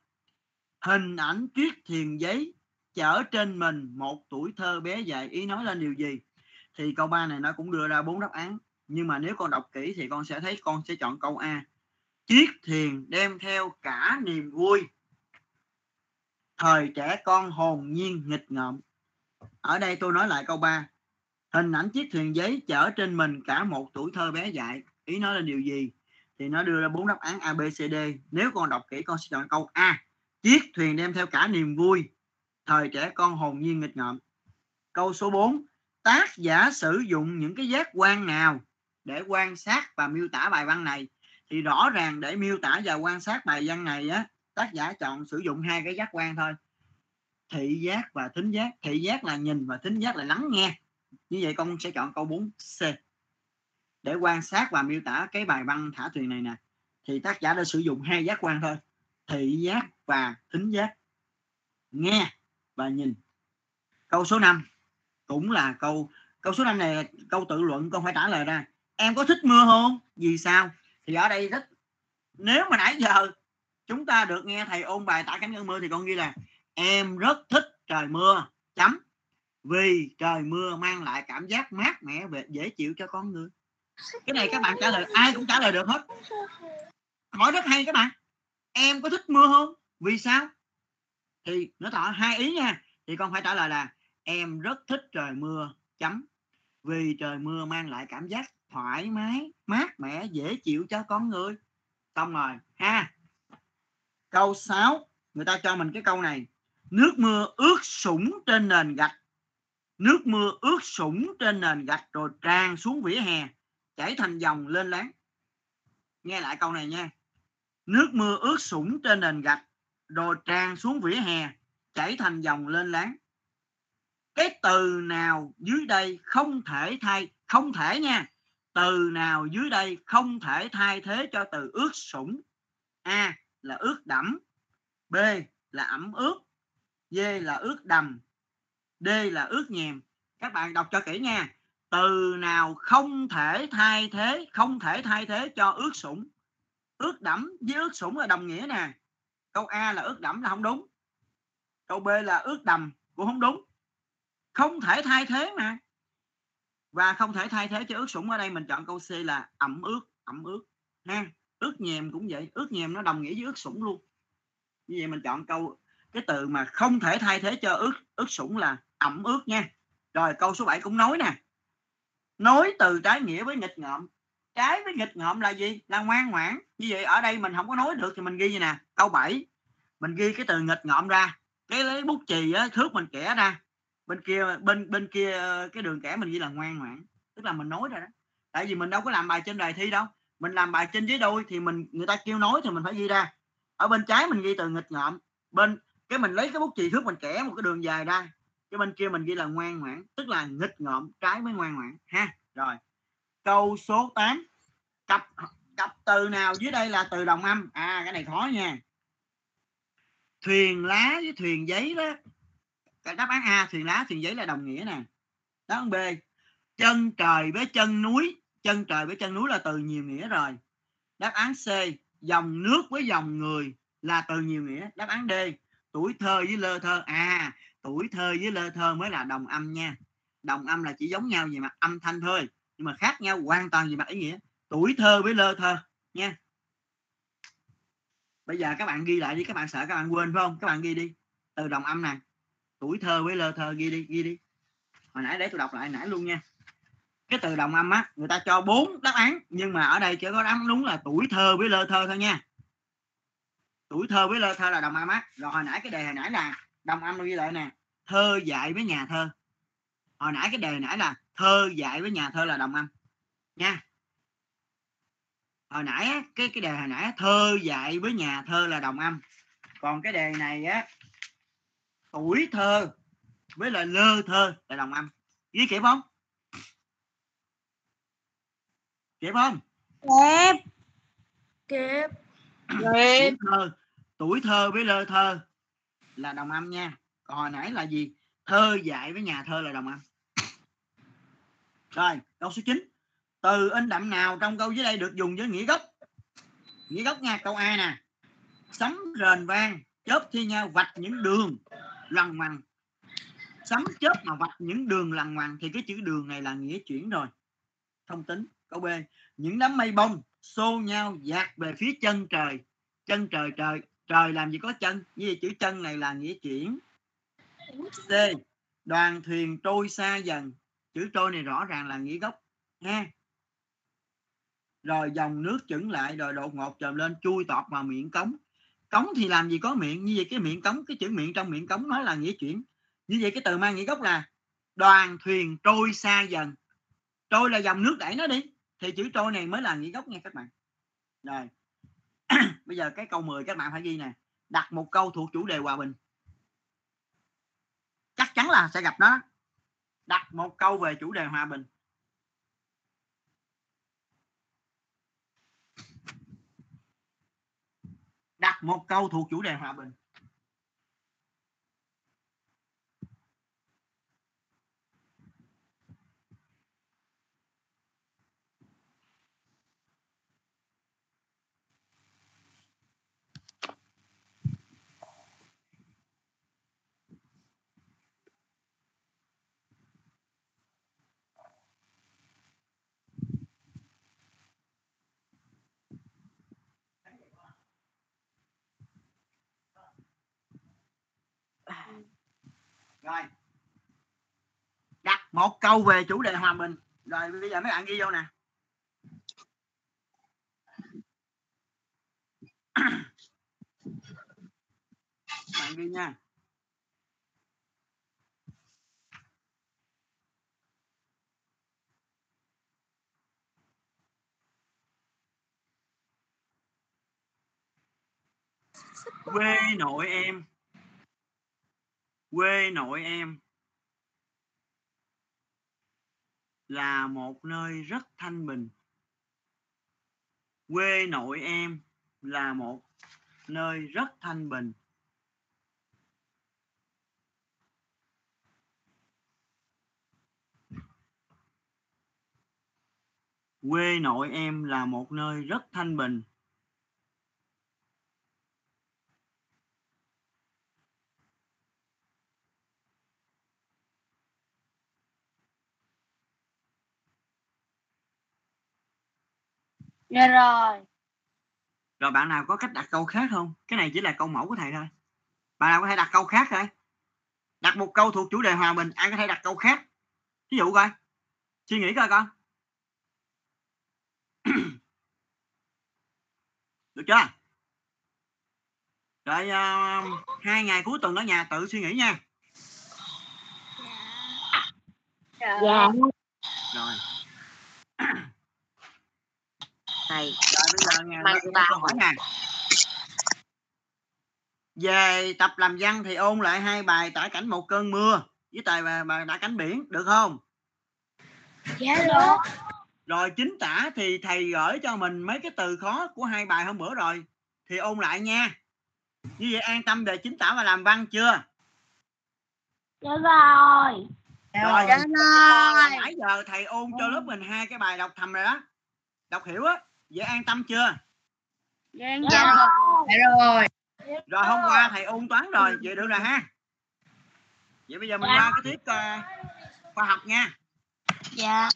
Speaker 1: Hình ảnh chiếc thuyền giấy chở trên mình một tuổi thơ bé dại ý nói lên điều gì? Thì câu 3 này nó cũng đưa ra bốn đáp án. Nhưng mà nếu con đọc kỹ thì con sẽ thấy con sẽ chọn câu A. Chiếc thuyền đem theo cả niềm vui. Thời trẻ con hồn nhiên nghịch ngợm. Ở đây tôi nói lại câu 3 hình ảnh chiếc thuyền giấy chở trên mình cả một tuổi thơ bé dại. Ý nói là điều gì? Thì nó đưa ra bốn đáp án A B C D. Nếu con đọc kỹ con sẽ chọn câu A. Chiếc thuyền đem theo cả niềm vui thời trẻ con hồn nhiên nghịch ngợm. Câu số 4 tác giả sử dụng những cái giác quan nào để quan sát và miêu tả bài văn này? Thì rõ ràng để miêu tả và quan sát bài văn này á, tác giả chọn sử dụng hai cái giác quan thôi. Thị giác và thính giác. Thị giác là nhìn và thính giác là lắng nghe. Như vậy con sẽ chọn câu 4C để quan sát và miêu tả cái bài văn thả thuyền này nè. Thì tác giả đã sử dụng hai giác quan thôi. Thị giác và thính giác. Nghe và nhìn. Câu số 5 cũng là câu câu số 5 này, câu tự luận con phải trả lời ra. Em có thích mưa không? Vì sao? Thì ở đây rất, nếu mà nãy giờ chúng ta được nghe thầy ôn bài tả cánh cơn mưa thì con ghi là, em rất thích trời mưa. Chấm. Vì trời mưa mang lại cảm giác mát mẻ và dễ chịu cho con người. Cái này các bạn trả lời, ai cũng trả lời được hết. Hỏi rất hay các bạn. Em có thích mưa không? Vì sao? Thì nó tỏ hai ý nha. Thì con phải trả lời là, em rất thích trời mưa chấm. Vì trời mưa mang lại cảm giác thoải mái, mát mẻ, dễ chịu cho con người. Xong rồi, ha. Câu 6 người ta cho mình cái câu này. Nước mưa ướt sũng trên nền gạch. Nước mưa ướt sũng trên nền gạch rồi tràn xuống vỉa hè, chảy thành dòng lên láng. Nghe lại câu này nha. Nước mưa ướt sũng trên nền gạch rồi tràn xuống vỉa hè, chảy thành dòng lên láng. Cái từ nào dưới đây không thể thay, không thể nha, từ nào dưới đây không thể thay thế cho từ ướt sũng? A là ướt đẫm, b là ẩm ướt, d là ướt đầm, d là ướt nhèm. Các bạn đọc cho kỹ nha, từ nào không thể thay thế, không thể thay thế cho ướt sũng? Ướt đẫm với ướt sũng là đồng nghĩa nè câu a là ướt đẫm là không đúng. Câu b là ướt đầm cũng không đúng. Không thể thay thế mà. Và không thể thay thế cho ướt sũng ở đây mình chọn câu C là ẩm ướt ẩm ướt ha ướt nhèm cũng vậy. Ướt nhèm nó đồng nghĩa với ướt sũng luôn. Như vậy mình chọn câu, cái từ mà không thể thay thế cho ướt ướt sũng là ẩm ướt nha. Rồi câu số 7 cũng nói nè. Nối từ trái nghĩa với nghịch ngợm trái với nghịch ngợm là gì? Là ngoan ngoãn. Như vậy ở đây mình không có nói được thì mình ghi như nè. Câu 7 mình ghi cái từ nghịch ngợm ra. Cái lấy bút chì á, thước mình kẻ ra. Bên kia, bên bên kia, cái đường kẻ mình ghi là ngoan ngoãn. Tức là mình nói rồi đó. Tại vì mình đâu có làm bài trên đề thi đâu. Mình làm bài trên dưới đôi thì mình, người ta kêu nói thì mình phải ghi ra. Ở bên trái mình ghi từ nghịch ngợm. Bên, cái mình lấy cái bút chì thước mình kẻ một cái đường dài ra. Cái bên kia mình ghi là ngoan ngoãn. Tức là nghịch ngợm. Trái với ngoan ngoãn. Ha, rồi câu số 8 cặp cặp từ nào dưới đây là từ đồng âm? À cái này khó nha. Thuyền lá với thuyền giấy đó. Cái đáp án A, thuyền lá, thuyền giấy là đồng nghĩa nè. Đáp án B, chân trời với chân núi. Chân trời với chân núi là từ nhiều nghĩa rồi. Đáp án C, dòng nước với dòng người là từ nhiều nghĩa. Đáp án D, tuổi thơ với lơ thơ. À tuổi thơ với lơ thơ mới là đồng âm nha. Đồng âm là chỉ giống nhau về mặt âm thanh thôi nhưng mà khác nhau hoàn toàn về mặt ý nghĩa. Tuổi thơ với lơ thơ, nha. Bây giờ các bạn ghi lại đi, các bạn sợ các bạn quên, phải không? Các bạn ghi đi. Từ đồng âm này tuổi thơ với lơ thơ, ghi đi ghi đi. Hồi nãy để tôi đọc lại nãy luôn nha. Cái từ đồng âm á, người ta cho bốn đáp án, nhưng mà ở đây chỉ có đáp án đúng là tuổi thơ với lơ thơ thôi nha. Tuổi thơ với lơ thơ là đồng âm á. Rồi hồi nãy cái đề hồi nãy là đồng âm ghi lại nè. Thơ dạy với nhà thơ. Hồi nãy cái đề nãy là thơ dạy với nhà thơ là đồng âm. Nha. Hồi nãy cái cái đề hồi nãy thơ dạy với nhà thơ là đồng âm. Còn cái đề này á tuổi thơ với lại lơ thơ là đồng âm. Ghi kịp không? Kịp không?
Speaker 2: Kép.
Speaker 5: kép
Speaker 1: tuổi thơ tuổi thơ với lơ thơ là đồng âm nha. Còn hồi nãy là gì? Thơ dạy với nhà thơ là đồng âm rồi, câu số 9 từ in đậm nào trong câu dưới đây được dùng với nghĩa gốc? Nghĩa gốc nha, câu a nè. Sấm rền vang, chớp thi nhau vạch những đường lằn ngoằn sấm chớp mà vạch những đường lằn ngoằn thì cái chữ đường này là nghĩa chuyển rồi. Thông tính, câu b. Những đám mây bông xô nhau dạt về phía chân trời. Chân trời trời trời làm gì có chân? Như chữ chân này là nghĩa chuyển. C. Đoàn thuyền trôi xa dần chữ trôi này rõ ràng là nghĩa gốc, ha? Rồi dòng nước chững lại, rồi đột ngột trồm lên, chui tọt vào miệng cống. Cống thì làm gì có miệng, như vậy cái miệng cống, cái chữ miệng trong miệng cống nói là nghĩa chuyển. Như vậy cái từ mang nghĩa gốc là đoàn thuyền trôi xa dần. Trôi là dòng nước đẩy nó đi, thì chữ trôi này mới là nghĩa gốc nha các bạn. Rồi. [clears throat] Bây giờ cái câu 10 các bạn phải ghi nè. Đặt một câu thuộc chủ đề hòa bình. Chắc chắn là sẽ gặp nó đặt một câu về chủ đề hòa bình. Đặt một câu thuộc chủ đề hòa bình. Rồi. Đặt một câu về chủ đề hòa bình. Rồi, bây giờ mấy bạn ghi vô nè. Bạn ghi nha. Quê nội em quê nội em là một nơi rất thanh bình. Quê nội em là một nơi rất thanh bình. Quê nội em là một nơi rất thanh bình.
Speaker 2: Dạ rồi.
Speaker 1: rồi bạn nào có cách đặt câu khác không? Cái này chỉ là câu mẫu của thầy thôi. Bạn nào có thể đặt câu khác thôi đặt một câu thuộc chủ đề hòa bình ai có thể đặt câu khác? Ví dụ coi. Suy nghĩ coi con. [clears throat] Được chưa? Rồi uh, hai ngày cuối tuần ở nhà tự suy nghĩ nha.
Speaker 2: Dạ.
Speaker 1: rồi [clears throat]
Speaker 4: thầy. Ba
Speaker 1: câu hỏi nè về tập làm văn thì ôn lại hai bài tả cảnh một cơn mưa với tài bài, bài tả cảnh biển được không?
Speaker 2: Dạ được.
Speaker 1: rồi chính tả thì thầy gửi cho mình mấy cái từ khó của hai bài hôm bữa rồi. Thì ôn lại nha. Như vậy an tâm về chính tả và làm văn chưa?
Speaker 2: Dạ rồi.
Speaker 1: rồi.
Speaker 3: Dạ rồi.
Speaker 1: nãy giờ thầy ôn cho lớp mình hai cái bài đọc thầm rồi đó. Đọc hiểu á vậy an tâm chưa
Speaker 3: Dạ
Speaker 2: Dạ
Speaker 3: rồi.
Speaker 2: rồi.
Speaker 5: Dạ rồi.
Speaker 1: rồi hôm qua thầy ôn toán rồi vậy được rồi ha vậy bây giờ mình
Speaker 2: Dạ.
Speaker 1: qua cái tiết ờ, khoa học nha
Speaker 3: Dạ.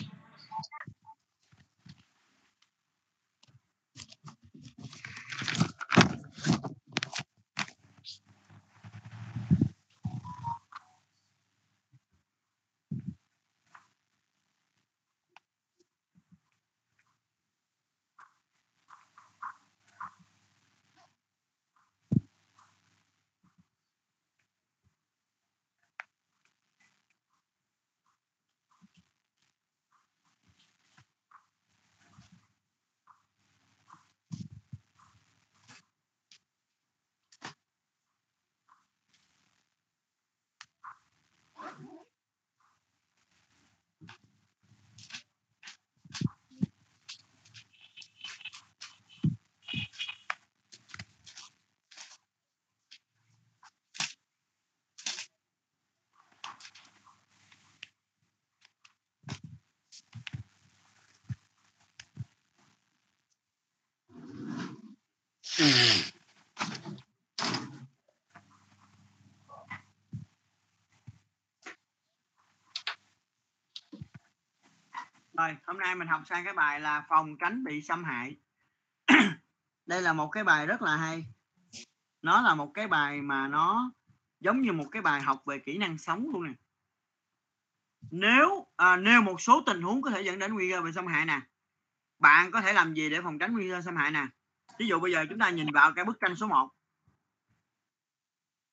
Speaker 1: Rồi, hôm nay mình học sang cái bài là phòng tránh bị xâm hại. [clears throat] Đây là một cái bài rất là hay. Nó là một cái bài mà nó giống như một cái bài học về kỹ năng sống luôn nè. Nếu à, nêu một số tình huống có thể dẫn đến nguy cơ về xâm hại nè. Bạn có thể làm gì để phòng tránh nguy cơ xâm hại nè? Ví dụ bây giờ chúng ta nhìn vào cái bức tranh số 1.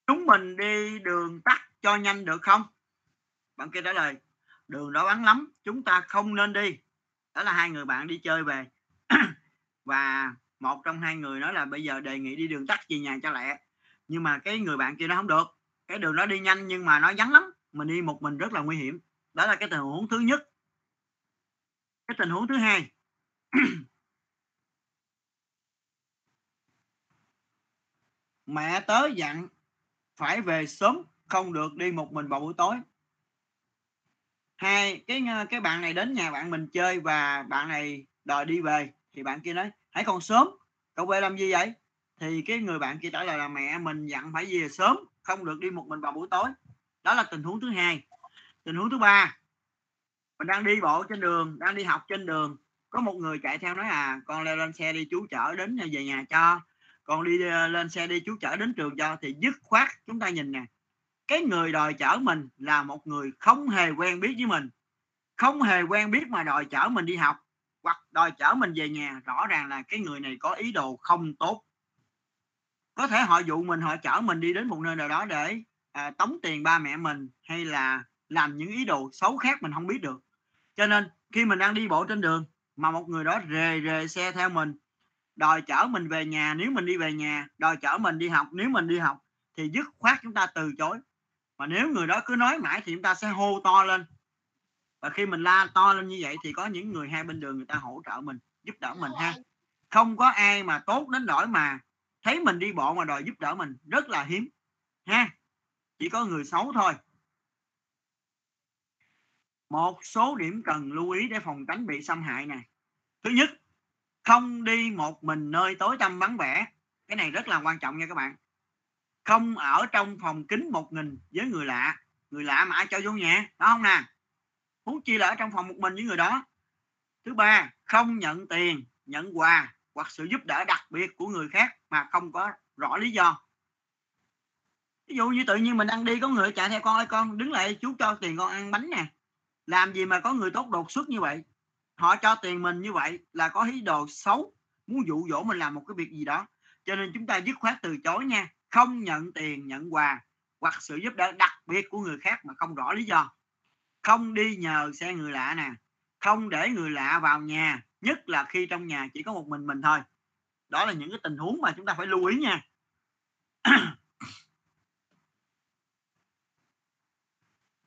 Speaker 1: Chúng mình đi đường tắt cho nhanh được không? Bạn kia trả lời đường đó vắng lắm, chúng ta không nên đi. Đó là hai người bạn đi chơi về. [clears throat] Và một trong hai người nói là bây giờ đề nghị đi đường tắt về nhà cho lẹ. Nhưng mà cái người bạn kia nó không được. Cái đường đó đi nhanh nhưng mà nó vắng lắm. Mình đi một mình rất là nguy hiểm. Đó là cái tình huống thứ nhất. Cái tình huống thứ hai. [clears throat] Mẹ tớ dặn phải về sớm, không được đi một mình vào buổi tối hai, cái ờ, cái bạn này đến nhà bạn mình chơi và bạn này đòi đi về. Thì bạn kia nói, hãy còn sớm, cậu về làm gì vậy? Thì cái người bạn kia trả lời là, mẹ mình dặn phải về sớm, không được đi một mình vào buổi tối. Đó là tình huống thứ hai. Tình huống thứ ba, mình đang đi bộ trên đường, đang đi học trên đường. Có một người chạy theo nói à con leo lên xe đi, chú chở đến về nhà cho. Con đi ờ, lên xe đi, chú chở đến trường cho. Thì dứt khoát, chúng ta nhìn nè cái người đòi chở mình là một người không hề quen biết với mình không hề quen biết mà đòi chở mình đi học hoặc đòi chở mình về nhà. Rõ ràng là cái người này có ý đồ không tốt. Có thể họ dụ mình họ chở mình đi đến một nơi nào đó để à, tống tiền ba mẹ mình hay là làm những ý đồ xấu khác mình không biết được. Cho nên khi mình đang đi bộ trên đường mà một người đó rề rề xe theo mình đòi chở mình về nhà nếu mình đi về nhà đòi chở mình đi học nếu mình đi học thì dứt khoát chúng ta từ chối mà nếu người đó cứ nói mãi thì chúng ta sẽ hô to lên. Và khi mình la to lên như vậy thì có những người hai bên đường người ta hỗ trợ mình, giúp đỡ mình ha. Không có ai mà tốt đến nỗi mà thấy mình đi bộ mà đòi giúp đỡ mình, rất là hiếm ha. Chỉ có người xấu thôi. Một số điểm cần lưu ý để phòng tránh bị xâm hại nè. Thứ nhất, không đi một mình nơi tối tăm vắng vẻ. Cái này rất là quan trọng nha các bạn không ở trong phòng kính một nghìn với người lạ người lạ mà ai cho vô nhà, đó không nè? Huống chi là ở trong phòng một mình với người đó. Thứ ba, không nhận tiền, nhận quà hoặc sự giúp đỡ đặc biệt của người khác mà không có rõ lý do. Ví dụ như tự nhiên mình ăn đi, có người chạy theo con ơi, con đứng lại, chú cho tiền con ăn bánh nè. Làm gì mà có người tốt đột xuất như vậy? Họ cho tiền mình như vậy là có ý đồ xấu, muốn dụ dỗ mình làm một cái việc gì đó. Cho nên chúng ta dứt khoát từ chối nha không nhận tiền, nhận quà, hoặc sự giúp đỡ đặc biệt của người khác mà không rõ lý do. Không đi nhờ xe người lạ nè, không để người lạ vào nhà, nhất là khi trong nhà chỉ có một mình mình thôi. Đó là những cái tình huống mà chúng ta phải lưu ý nha. [coughs]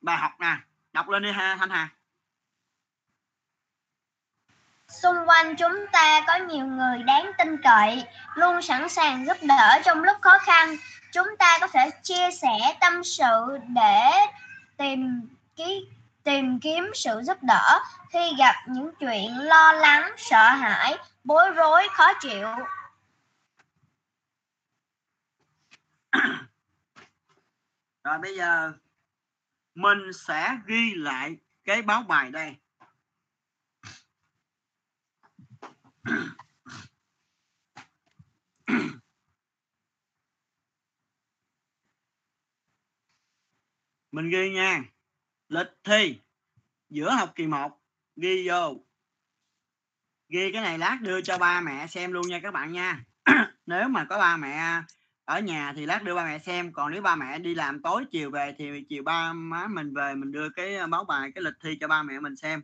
Speaker 1: Bài học nè, đọc lên đi ha, thanh hà.
Speaker 3: Xung quanh chúng ta có nhiều người đáng tin cậy, luôn sẵn sàng giúp đỡ trong lúc khó khăn. Chúng ta có thể chia sẻ tâm sự để tìm ký, tìm kiếm sự giúp đỡ khi gặp những chuyện lo lắng, sợ hãi, bối rối, khó chịu.
Speaker 1: rồi bây giờ mình sẽ ghi lại cái báo bài đây [coughs] mình ghi nha. Lịch thi, giữa học kỳ 1 ghi vô. Ghi cái này lát đưa cho ba mẹ xem luôn nha các bạn nha. [coughs] Nếu mà có ba mẹ ở nhà thì lát đưa ba mẹ xem. Còn nếu ba mẹ đi làm tối chiều về thì chiều ba má mình về, mình đưa cái ờ, báo bài, cái lịch thi cho ba mẹ mình xem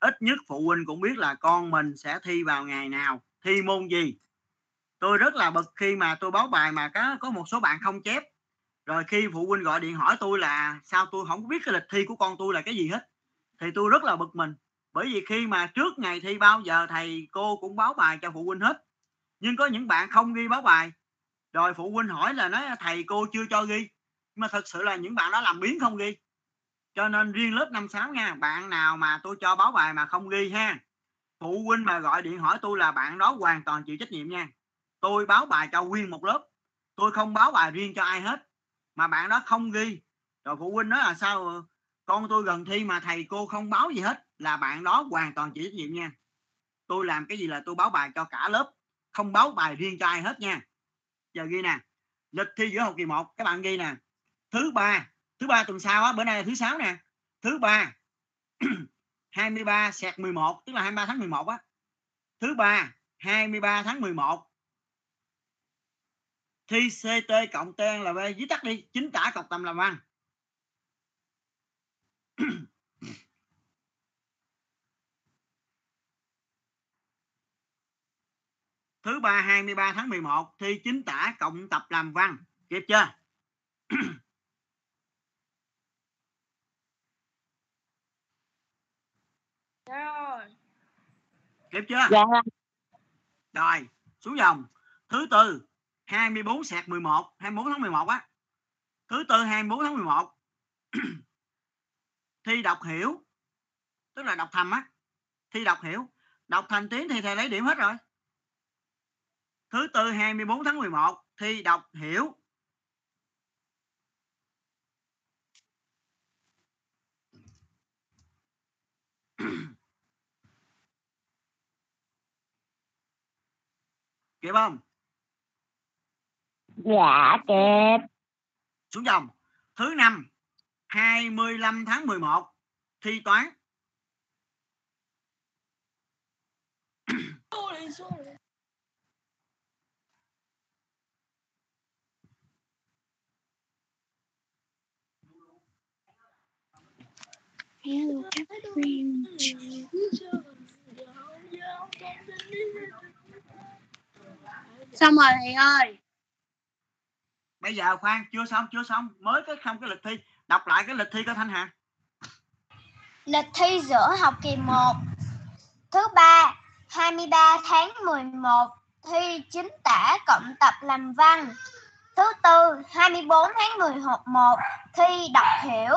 Speaker 1: ít nhất phụ huynh cũng biết là con mình sẽ thi vào ngày nào, thi môn gì. Tôi rất là bực khi mà tôi báo bài mà có có một số bạn không chép. Rồi khi phụ huynh gọi điện hỏi tôi là sao tôi không biết cái lịch thi của con tôi là cái gì hết, thì tôi rất là bực mình. Bởi vì khi mà trước ngày thi bao giờ thầy cô cũng báo bài cho phụ huynh hết. Nhưng có những bạn không ghi báo bài. Rồi phụ huynh hỏi là nói, thầy cô chưa cho ghi. Mà thật sự là những bạn đó làm biến không ghi cho nên riêng lớp năm sáu nha, bạn nào mà tôi cho báo bài mà không ghi ha, phụ huynh mà gọi điện hỏi tôi là bạn đó hoàn toàn chịu trách nhiệm nha. Tôi báo bài cho nguyên một lớp, tôi không báo bài riêng cho ai hết. Mà bạn đó không ghi, rồi phụ huynh nói là sao, con tôi gần thi mà thầy cô không báo gì hết. Là bạn đó hoàn toàn chịu trách nhiệm nha. Tôi làm cái gì là tôi báo bài cho cả lớp, không báo bài riêng cho ai hết nha. Giờ ghi nè, lịch thi giữa học kỳ 1 các bạn ghi nè. Thứ ba thứ ba tuần sau á, bữa nay là thứ sáu nè. Thứ ba [clears throat] 23 sẹt 11 tức là 23 tháng 11 á. Thứ ba 23 tháng 11 thi CT cộng T là V, viết tắt đi, chính tả cọc tầm làm văn. [clears throat] Thứ ba 23 tháng 11 thi chính tả cộng tập làm văn. Kịp chưa? [clears throat]
Speaker 2: Rồi.
Speaker 1: kịp chưa?
Speaker 4: Dạ.
Speaker 1: Rồi xuống dòng. Thứ tư 24 sẹt 11 24 tháng 11 á. Thứ tư 24 tháng 11 [clears throat] thi đọc hiểu tức là đọc thầm á. Thi đọc hiểu đọc thành tiếng thì thầy lấy điểm hết rồi. Thứ tư 24 tháng 11 thi đọc hiểu kịp không?
Speaker 3: Dạ kịp
Speaker 1: xuống dòng. Thứ năm 25 tháng 11 thi toán.
Speaker 2: Hello, Catherine. Xong rồi thầy ơi.
Speaker 1: bây giờ khoan chưa xong chưa xong. Mới cái không cái lịch thi. Đọc lại cái lịch thi coi thanh hà.
Speaker 3: Lịch thi giữa học kỳ 1 Thứ ba 23 tháng 11 Thi chính tả cộng tập làm văn. Thứ tư 24 tháng 11 Thi đọc hiểu.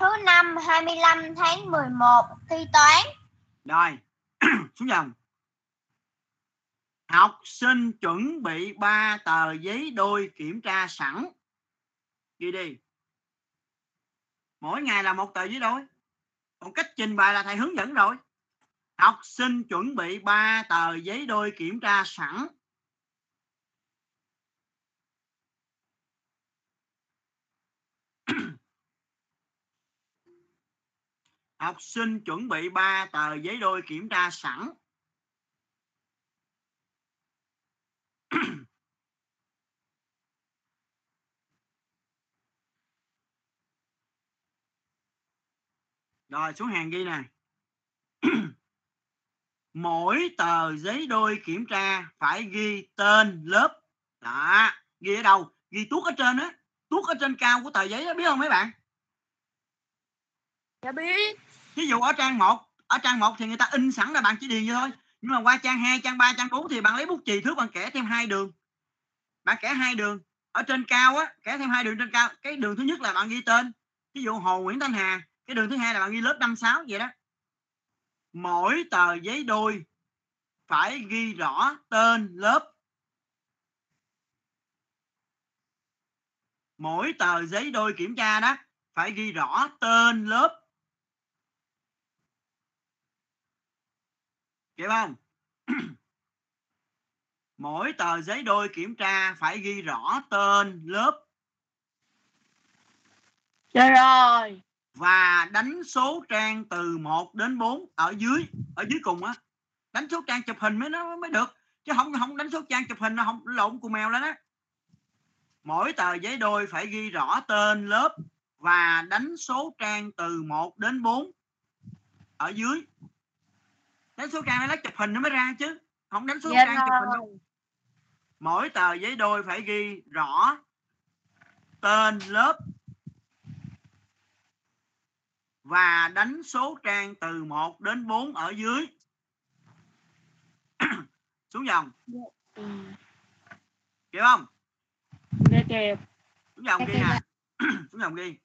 Speaker 3: Thứ năm 25 tháng 11 Thi toán.
Speaker 1: Rồi [clears throat] xuống dòng học sinh chuẩn bị ba tờ giấy đôi kiểm tra sẵn. Ghi đi. Mỗi ngày là một tờ giấy đôi. Còn cách trình bày là thầy hướng dẫn rồi. Học sinh chuẩn bị ba tờ giấy đôi kiểm tra sẵn. Học sinh chuẩn bị ba tờ giấy đôi kiểm tra sẵn. [clears throat] rồi xuống hàng ghi nè. [clears throat] Mỗi tờ giấy đôi kiểm tra phải ghi tên lớp. Đó ghi ở đâu? Ghi tuốt ở trên á. Tuốt ở trên cao của tờ giấy đó biết không mấy bạn?
Speaker 2: Dạ biết.
Speaker 1: ví dụ ở trang 1 ở trang 1 thì người ta in sẵn là bạn chỉ điền vô thôi nhưng mà qua trang 2 trang 3 trang 4 thì bạn lấy bút chì thước bạn kẻ thêm hai đường. Bạn kẻ hai đường ở trên cao á, kẻ thêm hai đường trên cao. Cái đường thứ nhất là bạn ghi tên. Ví dụ Hồ Nguyễn Thanh Hà, cái đường thứ hai là bạn ghi lớp 56 vậy đó. Mỗi tờ giấy đôi phải ghi rõ tên lớp. Mỗi tờ giấy đôi kiểm tra đó phải ghi rõ tên lớp. Hiểu không [clears throat] mỗi tờ giấy đôi kiểm tra phải ghi rõ tên lớp.
Speaker 2: Dạ rồi.
Speaker 1: và đánh số trang từ 1 đến 4 ở dưới ở dưới cùng á. Đánh số trang chụp hình mới nó mới được chứ không không đánh số trang chụp hình nó không lộn cùng mèo lên á. Mỗi tờ giấy đôi phải ghi rõ tên lớp và đánh số trang từ 1 đến 4 ở dưới đánh số trang nó lấy chụp hình nó mới ra chứ. Không đánh số
Speaker 2: Dạ
Speaker 1: trang chụp hình đâu. Mỗi tờ giấy đôi phải ghi rõ tên lớp và đánh số trang từ 1 đến 4 ở dưới. [clears throat] Xuống dòng.
Speaker 2: Ừ.
Speaker 1: kịp không?
Speaker 2: Dạ kịp.
Speaker 1: xuống dòng
Speaker 2: Dạ,
Speaker 1: ghi nè. [clears throat] xuống dòng ghi.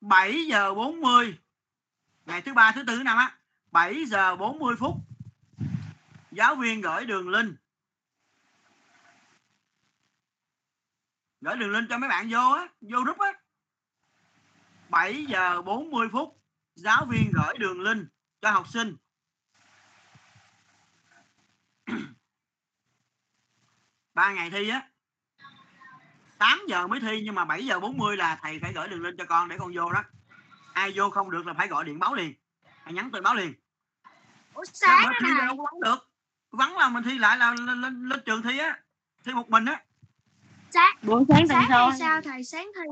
Speaker 1: 7 giờ 40 ngày thứ ba, thứ tư năm á 7 giờ 40 phút, giáo viên gửi đường link. Gửi đường link cho mấy bạn vô á, vô group á. 7 giờ 40 phút, giáo viên gửi đường link cho học sinh. Ba ngày thi á. 8 giờ mới thi, nhưng mà 7 giờ 40 là thầy phải gửi đường link cho con để con vô đó ai vô không được là phải gọi điện báo liền. Hay nhắn tin báo liền.
Speaker 3: Ủa
Speaker 1: Sao
Speaker 3: sáng
Speaker 1: mà thi đâu có vắng được? Vắng là mình thi lại là lên, lên, lên trường thi á. Thi một mình á.
Speaker 3: Sáng
Speaker 2: Buổi sáng tuần
Speaker 3: sáng
Speaker 2: sau.
Speaker 3: thì sao? Thầy sáng thi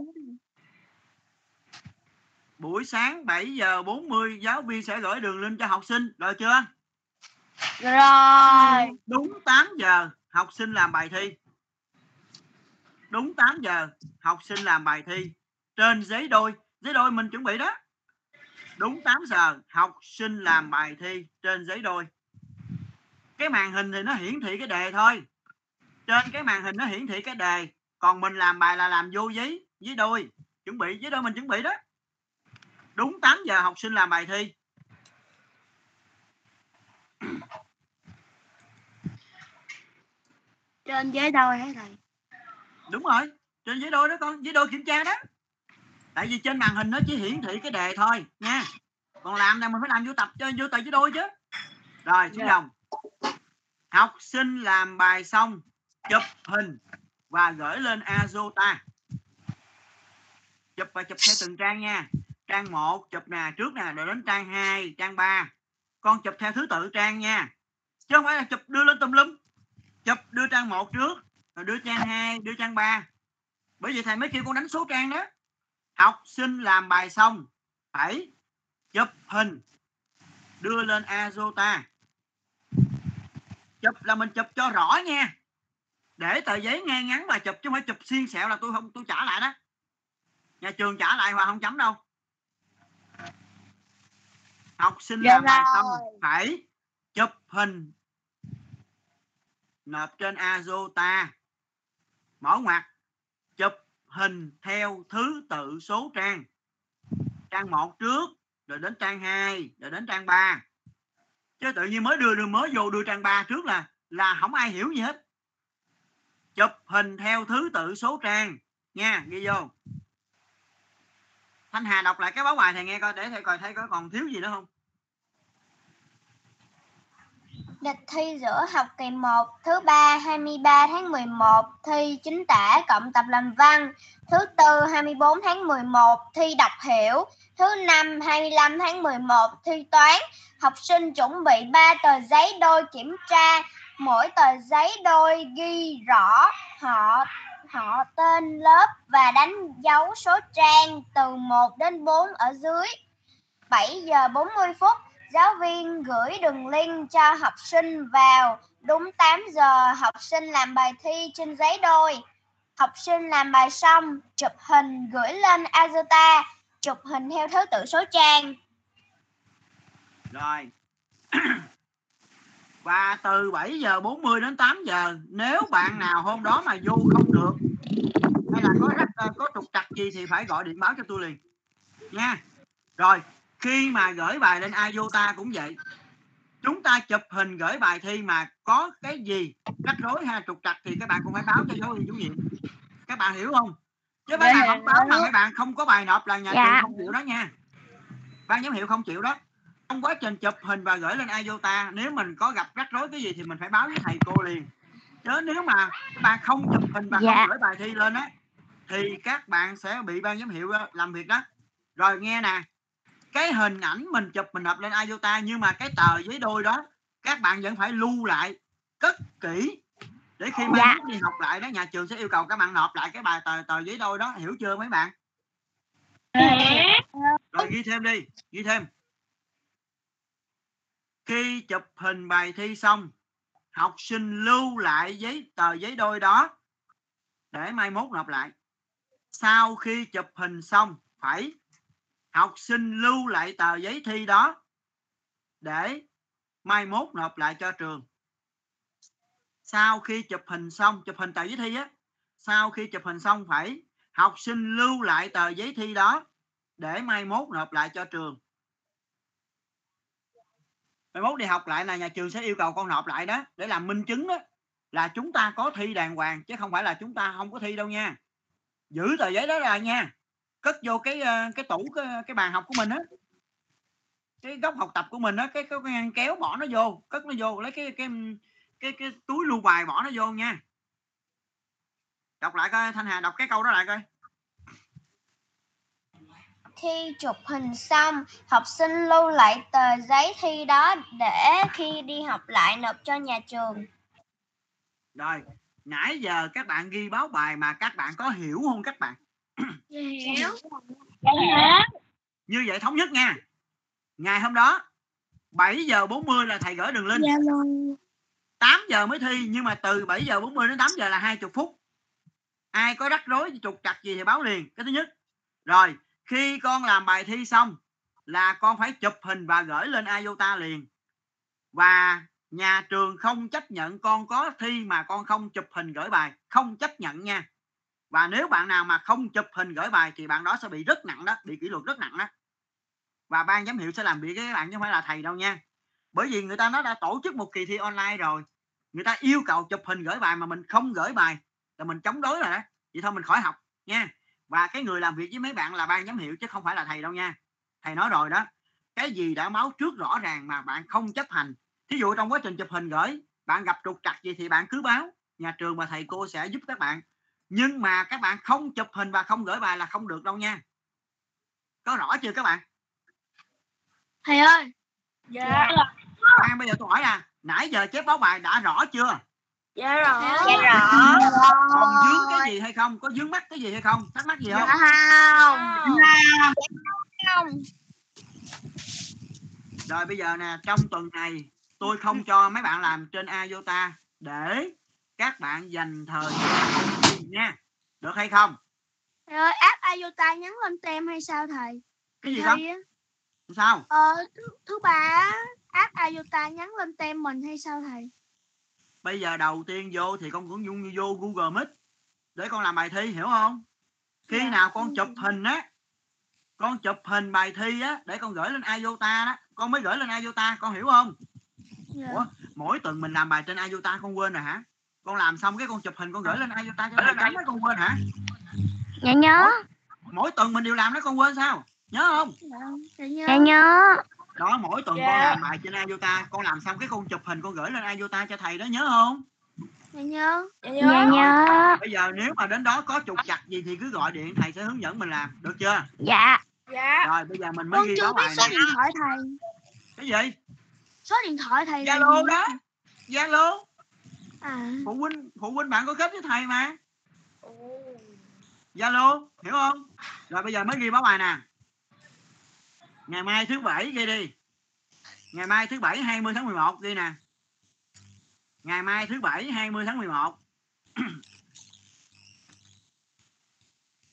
Speaker 1: buổi sáng 7 giờ 40 giáo viên sẽ gửi đường link cho học sinh. Rồi chưa?
Speaker 2: Rồi.
Speaker 1: đúng 8 giờ học sinh làm bài thi. Đúng 8 giờ học sinh làm bài thi. Trên giấy đôi giấy đôi mình chuẩn bị đó. Đúng 8 giờ học sinh làm bài thi trên giấy đôi. Cái màn hình thì nó hiển thị cái đề thôi. Trên cái màn hình nó hiển thị cái đề. Còn mình làm bài là làm vô giấy giấy đôi. Chuẩn bị giấy đôi mình chuẩn bị đó. Đúng 8 giờ học sinh làm bài thi.
Speaker 2: Trên giấy đôi hả thầy?
Speaker 1: đúng rồi trên giấy đôi đó con giấy đôi kiểm tra đó tại vì trên màn hình nó chỉ hiển thị cái đề thôi nha. Còn làm là mình phải làm vô tập cho vô tờ giấy đôi chứ. Rồi xuống
Speaker 2: Dạ.
Speaker 1: dòng. Học sinh làm bài xong chụp hình và gửi lên Azota. Chụp và chụp theo từng trang nha. Trang 1 chụp nè trước nè rồi đến trang 2 trang 3 con chụp theo thứ tự trang nha. Chứ không phải là chụp đưa lên tùm lum. Chụp đưa trang 1 trước rồi đưa trang 2 đưa trang 3 bởi vì thầy mới kêu con đánh số trang đó học sinh làm bài xong phải chụp hình. Đưa lên Azota. Chụp là mình chụp cho rõ nha. Để tờ giấy ngay ngắn và chụp chứ không phải chụp xiên sẹo là tôi không tôi trả lại đó. Nhà trường trả lại và không chấm đâu. Học sinh
Speaker 2: Dạ
Speaker 1: làm bài xong phải chụp hình. Nộp trên Azota. Mở ngoặt chụp hình theo thứ tự số trang. Trang một trước, rồi đến trang 2 rồi đến trang 3 chứ tự nhiên mới đưa đưa, mới vô đưa trang 3 trước là là không ai hiểu gì hết. Chụp hình theo thứ tự số trang, nha, ghi vô. Thanh Hà đọc lại cái báo bài thầy nghe coi, để thầy coi thấy có còn thiếu gì nữa không?
Speaker 6: Lịch thi giữa học kỳ 1 thứ ba 23 tháng 11 thi chính tả cộng tập làm văn. Thứ tư 24 tháng 11 thi đọc hiểu. Thứ năm 25 tháng 11 thi toán. Học sinh chuẩn bị 3 tờ giấy đôi kiểm tra. Mỗi tờ giấy đôi ghi rõ họ họ tên lớp và đánh dấu số trang từ 1 đến 4 ở dưới. 7 giờ 40 phút giáo viên gửi đường link cho học sinh vào. Đúng 8 giờ học sinh làm bài thi trên giấy đôi. Học sinh làm bài xong, chụp hình gửi lên Azota, chụp hình theo thứ tự số trang.
Speaker 1: rồi [clears throat] và từ 7 giờ 40 đến 8 giờ nếu bạn nào hôm đó mà vô không được hay là có ờ, có trục trặc gì thì phải gọi điện báo cho tôi liền nha rồi khi mà gửi bài lên Iota cũng vậy. Chúng ta chụp hình gửi bài thi mà có cái gì rắc rối hay trục trặc thì các bạn cũng phải báo cho giáo viên chủ nhiệm. Các bạn hiểu không? Chứ mấy
Speaker 2: Dạ,
Speaker 1: bạn không báo mà
Speaker 2: hiểu.
Speaker 1: mấy bạn không có bài nộp là nhà
Speaker 2: Dạ.
Speaker 1: trường không chịu đó nha. Ban giám hiệu không chịu đó. Trong quá trình chụp hình và gửi lên Iota nếu mình có gặp rắc rối cái gì thì mình phải báo với thầy cô liền. Chứ nếu mà các bạn không chụp hình và
Speaker 2: Dạ.
Speaker 1: không gửi bài thi lên á thì các bạn sẽ bị ban giám hiệu ờ, làm việc đó. Rồi nghe nè cái hình ảnh mình chụp mình nộp lên Iota nhưng mà cái tờ giấy đôi đó các bạn vẫn phải lưu lại cất kỹ để khi mai
Speaker 2: Dạ.
Speaker 1: đi học lại đó nhà trường sẽ yêu cầu các bạn nộp lại cái bài tờ tờ giấy đôi đó. Hiểu chưa mấy bạn? Rồi ghi thêm đi ghi thêm. Khi chụp hình bài thi xong học sinh lưu lại giấy tờ giấy đôi đó để mai mốt nộp lại. Sau khi chụp hình xong phải học sinh lưu lại tờ giấy thi đó để mai mốt nộp lại cho trường. Sau khi chụp hình xong, chụp hình tờ giấy thi á, sau khi chụp hình xong phải học sinh lưu lại tờ giấy thi đó để mai mốt nộp lại cho trường. Mai mốt đi học lại là nhà trường sẽ yêu cầu con nộp lại đó, để làm minh chứng đó, là chúng ta có thi đàng hoàng, chứ không phải là chúng ta không có thi đâu nha. Giữ tờ giấy đó ra nha cất vô cái ờ, cái tủ cái, cái bàn học của mình á. Cái góc học tập của mình á cái, cái, cái ngăn kéo bỏ nó vô cất nó vô lấy cái cái cái cái túi lưu bài bỏ nó vô nha. Đọc lại coi thanh hà đọc cái câu đó lại coi.
Speaker 6: Thi chụp hình xong, học sinh lưu lại tờ giấy thi đó để khi đi học lại nộp cho nhà trường.
Speaker 1: rồi nãy giờ các bạn ghi báo bài mà các bạn có hiểu không các bạn
Speaker 2: Hiểu.
Speaker 1: như vậy thống nhất nha. Ngày hôm đó 7 giờ 40 là thầy gửi đường link.
Speaker 2: Dạ rồi.
Speaker 1: 8 giờ mới thi nhưng mà từ 7 giờ 40 đến 8 giờ là 20 phút. Ai có rắc rối trục trặc gì thì báo liền. Cái thứ nhất. Rồi khi con làm bài thi xong là con phải chụp hình và gửi lên Iota liền. Và nhà trường không chấp nhận con có thi mà con không chụp hình gửi bài. Không chấp nhận nha và nếu bạn nào mà không chụp hình gửi bài thì bạn đó sẽ bị rất nặng đó, bị kỷ luật rất nặng đó. Và ban giám hiệu sẽ làm việc với các bạn chứ không phải là thầy đâu nha. Bởi vì người ta nó đã tổ chức một kỳ thi online rồi, người ta yêu cầu chụp hình gửi bài mà mình không gửi bài là mình chống đối rồi đó. Vậy thôi mình khỏi học nha. Và cái người làm việc với mấy bạn là ban giám hiệu chứ không phải là thầy đâu nha. Thầy nói rồi đó, cái gì đã báo trước rõ ràng mà bạn không chấp hành. Thí dụ trong quá trình chụp hình gửi, bạn gặp trục trặc gì thì bạn cứ báo. Nhà trường và thầy cô sẽ giúp các bạn nhưng mà các bạn không chụp hình và không gửi bài là không được đâu nha có rõ chưa các bạn
Speaker 2: Thầy ơi. Dạ.
Speaker 1: Khoan bây giờ tôi hỏi à nãy giờ chép báo bài đã rõ chưa
Speaker 2: Dạ rõ.
Speaker 6: Dạ rõ.
Speaker 1: còn dướng cái gì hay không có dướng mắt cái gì hay không thắc mắc gì không
Speaker 6: Không. Không.
Speaker 1: rồi bây giờ nè trong tuần này tôi không cho mấy bạn làm trên iota để các bạn dành thời gian nha được hay không
Speaker 2: Rồi app iota nhắn lên tem hay sao thầy?
Speaker 1: cái gì
Speaker 2: á.
Speaker 1: sao
Speaker 2: Ờ, thứ, thứ ba app iota nhắn lên tem mình hay sao thầy?
Speaker 1: bây giờ đầu tiên vô thì con cũng dung vô google meet để con làm bài thi hiểu không khi
Speaker 2: Dạ.
Speaker 1: nào con chụp hình á con chụp hình bài thi á để con gửi lên iota đó con mới gửi lên iota con hiểu không
Speaker 2: Dạ.
Speaker 1: Ủa? mỗi tuần mình làm bài trên iota con quên rồi hả con làm xong cái con chụp hình con gửi lên iota cho thầy chấm đó con quên hả
Speaker 6: Dạ nhớ.
Speaker 1: mỗi tuần mình đều làm đó con quên sao nhớ không
Speaker 2: Dạ, nhớ.
Speaker 6: Dạ nhớ.
Speaker 1: đó mỗi tuần con
Speaker 2: Dạ.
Speaker 1: làm bài trên iota con làm xong cái con chụp hình con gửi lên iota cho thầy đó nhớ không
Speaker 2: Dạ nhớ. Dạ nhớ.
Speaker 6: Dạ nhớ.
Speaker 1: bây giờ nếu mà đến đó có trục chặt gì thì cứ gọi điện thầy sẽ hướng dẫn mình làm được chưa
Speaker 6: Dạ.
Speaker 2: Dạ.
Speaker 1: rồi bây giờ mình mới
Speaker 2: Con
Speaker 1: ghi
Speaker 2: chưa
Speaker 1: báo
Speaker 2: biết
Speaker 1: bài
Speaker 2: số điện thoại thầy.
Speaker 1: cái gì
Speaker 2: Số điện thoại thầy
Speaker 1: zalo đó zalo
Speaker 2: À.
Speaker 1: phụ huynh phụ huynh bạn có kết với thầy mà. Zalo hiểu không? Rồi bây giờ mới ghi báo bài nè. Ngày mai thứ bảy ghi đi. Ngày mai thứ bảy 20 tháng 11 ghi nè. Ngày mai thứ bảy 20 tháng 11 [clears throat]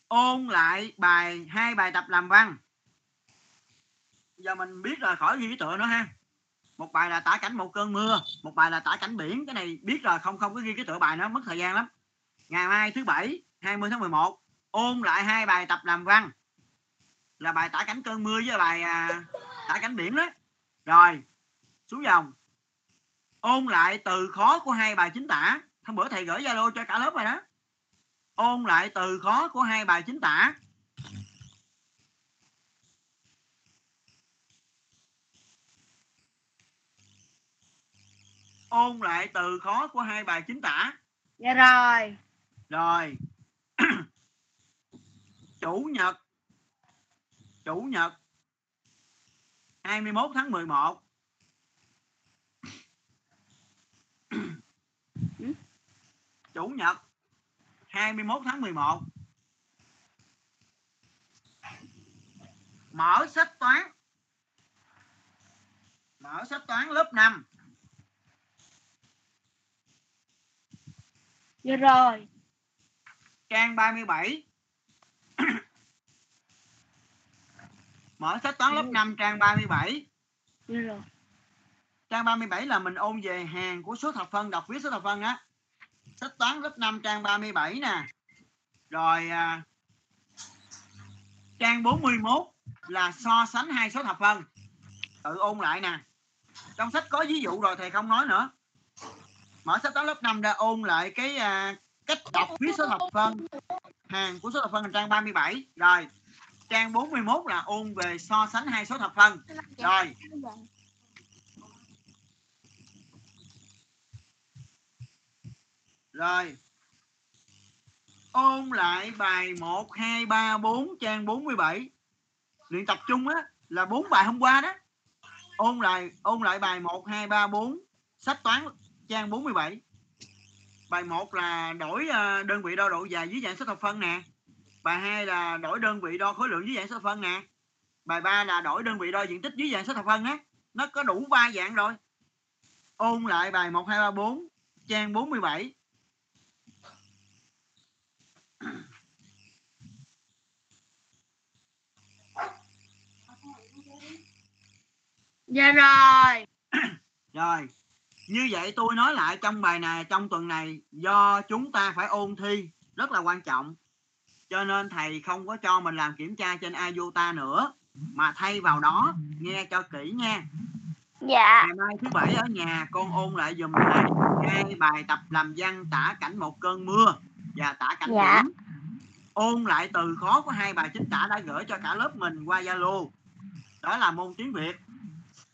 Speaker 1: ôn lại bài hai bài tập làm văn. Giờ mình biết rồi khỏi ghi cái tựa nữa ha một bài là tả cảnh một cơn mưa một bài là tả cảnh biển. Cái này biết rồi không không có ghi cái tựa bài nó mất thời gian lắm. Ngày mai thứ bảy 20 tháng 11 ôn lại hai bài tập làm văn. Là bài tả cảnh cơn mưa với bài à, tả cảnh biển đó. Rồi xuống dòng. Ôn lại từ khó của hai bài chính tả. Hôm bữa thầy gửi zalo cho cả lớp rồi đó. Ôn lại từ khó của hai bài chính tả. Ôn lại từ khó của hai bài chính tả.
Speaker 2: Dạ rồi.
Speaker 1: rồi. [clears throat] Chủ nhật. Chủ nhật. 21 tháng 11 [clears throat] chủ nhật. 21 tháng 11 mở sách toán. Mở sách toán lớp 5
Speaker 2: Dạ rồi.
Speaker 1: trang 37 [clears throat] mở sách toán lớp 5 trang 37
Speaker 2: Dạ rồi.
Speaker 1: trang 37 là mình ôn về hàng của số thập phân đọc viết số thập phân á. Sách toán lớp 5 trang 37 nè. Rồi à, trang 41 là so sánh hai số thập phân. Tự ôn lại nè. Trong sách có ví dụ rồi thầy không nói nữa mở sách toán lớp 5 ra ôn lại cái à, cách đọc viết số thập phân hàng của số thập phân là trang 37 rồi trang 41 là ôn về so sánh hai số thập phân rồi Rồi. Ôn lại bài 1, 2, 3, 4 trang 47. Luyện tập trung á là bốn bài hôm qua đó. Ôn lại ôn lại bài 1, 2, 3, 4 sách toán trang 47. Bài 1 là đổi ờ, đơn vị đo độ dài dưới dạng số thập phân nè. Bài 2 là đổi đơn vị đo khối lượng dưới dạng số thập phân nè. Bài 3 là đổi đơn vị đo diện tích dưới dạng số thập phân á. Nó có đủ ba dạng rồi. Ôn lại bài 1, 2, 3, 4 trang 47
Speaker 2: Dạ rồi.
Speaker 1: Rồi, như vậy tôi nói lại trong bài này, trong tuần này, do chúng ta phải ôn thi rất là quan trọng. Cho nên thầy không có cho mình làm kiểm tra trên IOTA nữa. Mà thay vào đó, nghe cho kỹ nha.
Speaker 6: Dạ.
Speaker 1: Ngày mai thứ bảy ở nhà con ôn lại dùm thầy hai bài tập làm văn tả cảnh một cơn mưa và tả cảnh
Speaker 6: Dạ.
Speaker 1: biển. Ôn lại từ khó của hai bài chính tả đã gửi cho cả lớp mình qua Zalo. Đó là môn tiếng Việt.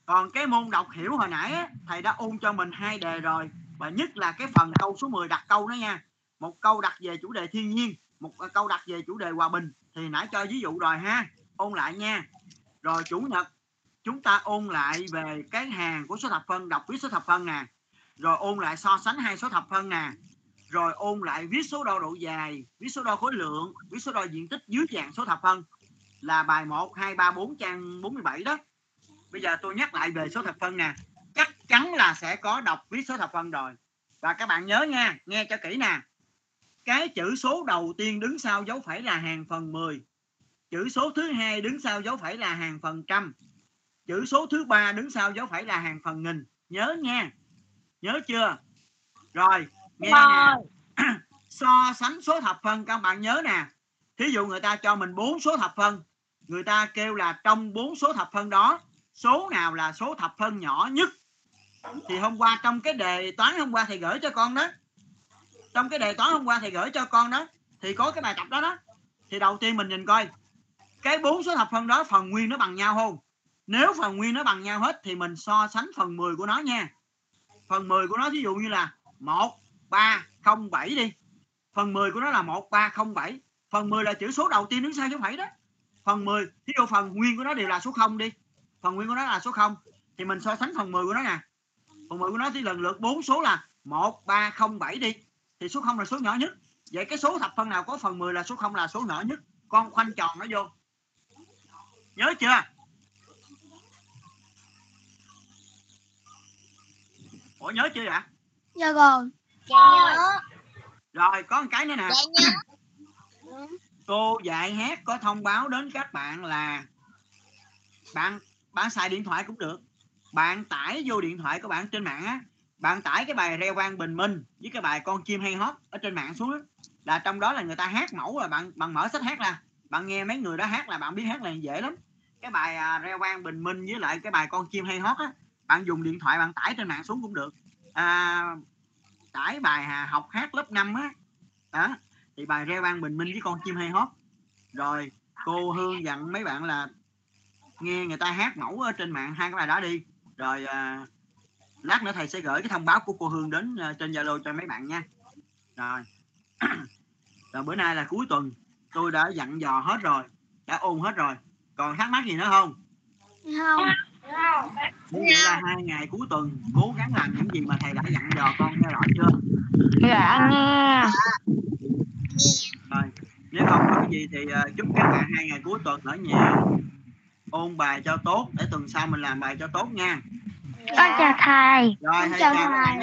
Speaker 1: Còn cái môn đọc hiểu hồi nãy á, thầy đã ôn cho mình hai đề rồi. Và nhất là cái phần câu số 10 đặt câu đó nha. Một câu đặt về chủ đề thiên nhiên, một câu đặt về chủ đề hòa bình thì nãy cho ví dụ rồi ha. Ôn lại nha. Rồi chủ nhật chúng ta ôn lại về cái hàng của số thập phân đọc viết số thập phân nè rồi ôn lại so sánh hai số thập phân nè rồi ôn lại viết số đo độ dài viết số đo khối lượng viết số đo diện tích dưới dạng số thập phân là bài 1 2 3 4 trang 47 đó bây giờ tôi nhắc lại về số thập phân nè. Chắc chắn là sẽ có đọc viết số thập phân rồi. Và các bạn nhớ nha nghe cho kỹ nè. Cái chữ số đầu tiên đứng sau dấu phẩy là hàng phần 10 chữ số thứ hai đứng sau dấu phẩy là hàng phần trăm. Chữ số thứ ba đứng sau dấu phẩy là hàng phần nghìn. Nhớ nha. Nhớ chưa? Rồi nghe nè. [clears throat] So sánh số thập phân các bạn nhớ nè. Thí dụ người ta cho mình bốn số thập phân. Người ta kêu là trong bốn số thập phân đó số nào là số thập phân nhỏ nhất? Thì hôm qua trong cái đề toán hôm qua thầy gửi cho con đó. Trong cái đề toán hôm qua thầy gửi cho con đó. Thì có cái bài tập đó đó. Thì đầu tiên mình nhìn coi. Cái bốn số thập phân đó phần nguyên nó bằng nhau không? Nếu phần nguyên nó bằng nhau hết thì mình so sánh phần 10 của nó nha. Phần 10 của nó ví dụ như là 1 3 0 7 đi. Phần 10 của nó là 1 3 0 7 phần 10 là chữ số đầu tiên đứng sau dấu phẩy đó. Phần 10 ví dụ phần nguyên của nó đều là số 0 đi phần nguyên của nó là số 0 thì mình so sánh phần 10 của nó nè. Phần 10 của nó thì lần lượt bốn số là 1 3 0 7 đi. Thì số 0 là số nhỏ nhất. Vậy cái số thập phân nào có phần 10 là số 0 là số nhỏ nhất? Con khoanh tròn nó vô. Nhớ chưa? Ủa nhớ chưa ạ
Speaker 2: Dạ rồi.
Speaker 6: Dạ. Nhớ.
Speaker 1: rồi có một cái nữa nè.
Speaker 3: Dạ nhớ.
Speaker 1: Cô dạy hát có thông báo đến các bạn là bạn bạn xài điện thoại cũng được. Bạn tải vô điện thoại của bạn trên mạng á bạn tải cái bài reo vang bình minh với cái bài con chim hay hót ở trên mạng xuống đó, là trong đó là người ta hát mẫu là bạn bạn mở sách hát ra bạn nghe mấy người đó hát là bạn biết hát là dễ lắm. Cái bài à, reo vang bình minh với lại cái bài con chim hay hót á bạn dùng điện thoại bạn tải trên mạng xuống cũng được. À, tải bài à, học hát lớp 5 á đó thì bài reo vang bình minh với con chim hay hót. Rồi cô hương dặn mấy bạn là nghe người ta hát mẫu ở trên mạng hai cái bài đó đi. Rồi à, lát nữa thầy sẽ gửi cái thông báo của cô hương đến à, trên zalo cho mấy bạn nha. Rồi. [clears throat] Rồi bữa nay là cuối tuần tôi đã dặn dò hết rồi đã ôn hết rồi. Còn thắc mắc gì nữa không?
Speaker 2: Không.
Speaker 1: Như vậy là hai ngày cuối tuần cố gắng làm những gì mà thầy đã dặn dò con nghe rõ chưa?
Speaker 5: Dạ nghe.
Speaker 1: rồi nếu không có cái gì thì à, chúc các bạn hai ngày cuối tuần ở nhà ôn bài cho tốt để tuần sau mình làm bài cho tốt nha
Speaker 5: Con chào thầy.
Speaker 1: rồi
Speaker 2: Con chào thầy.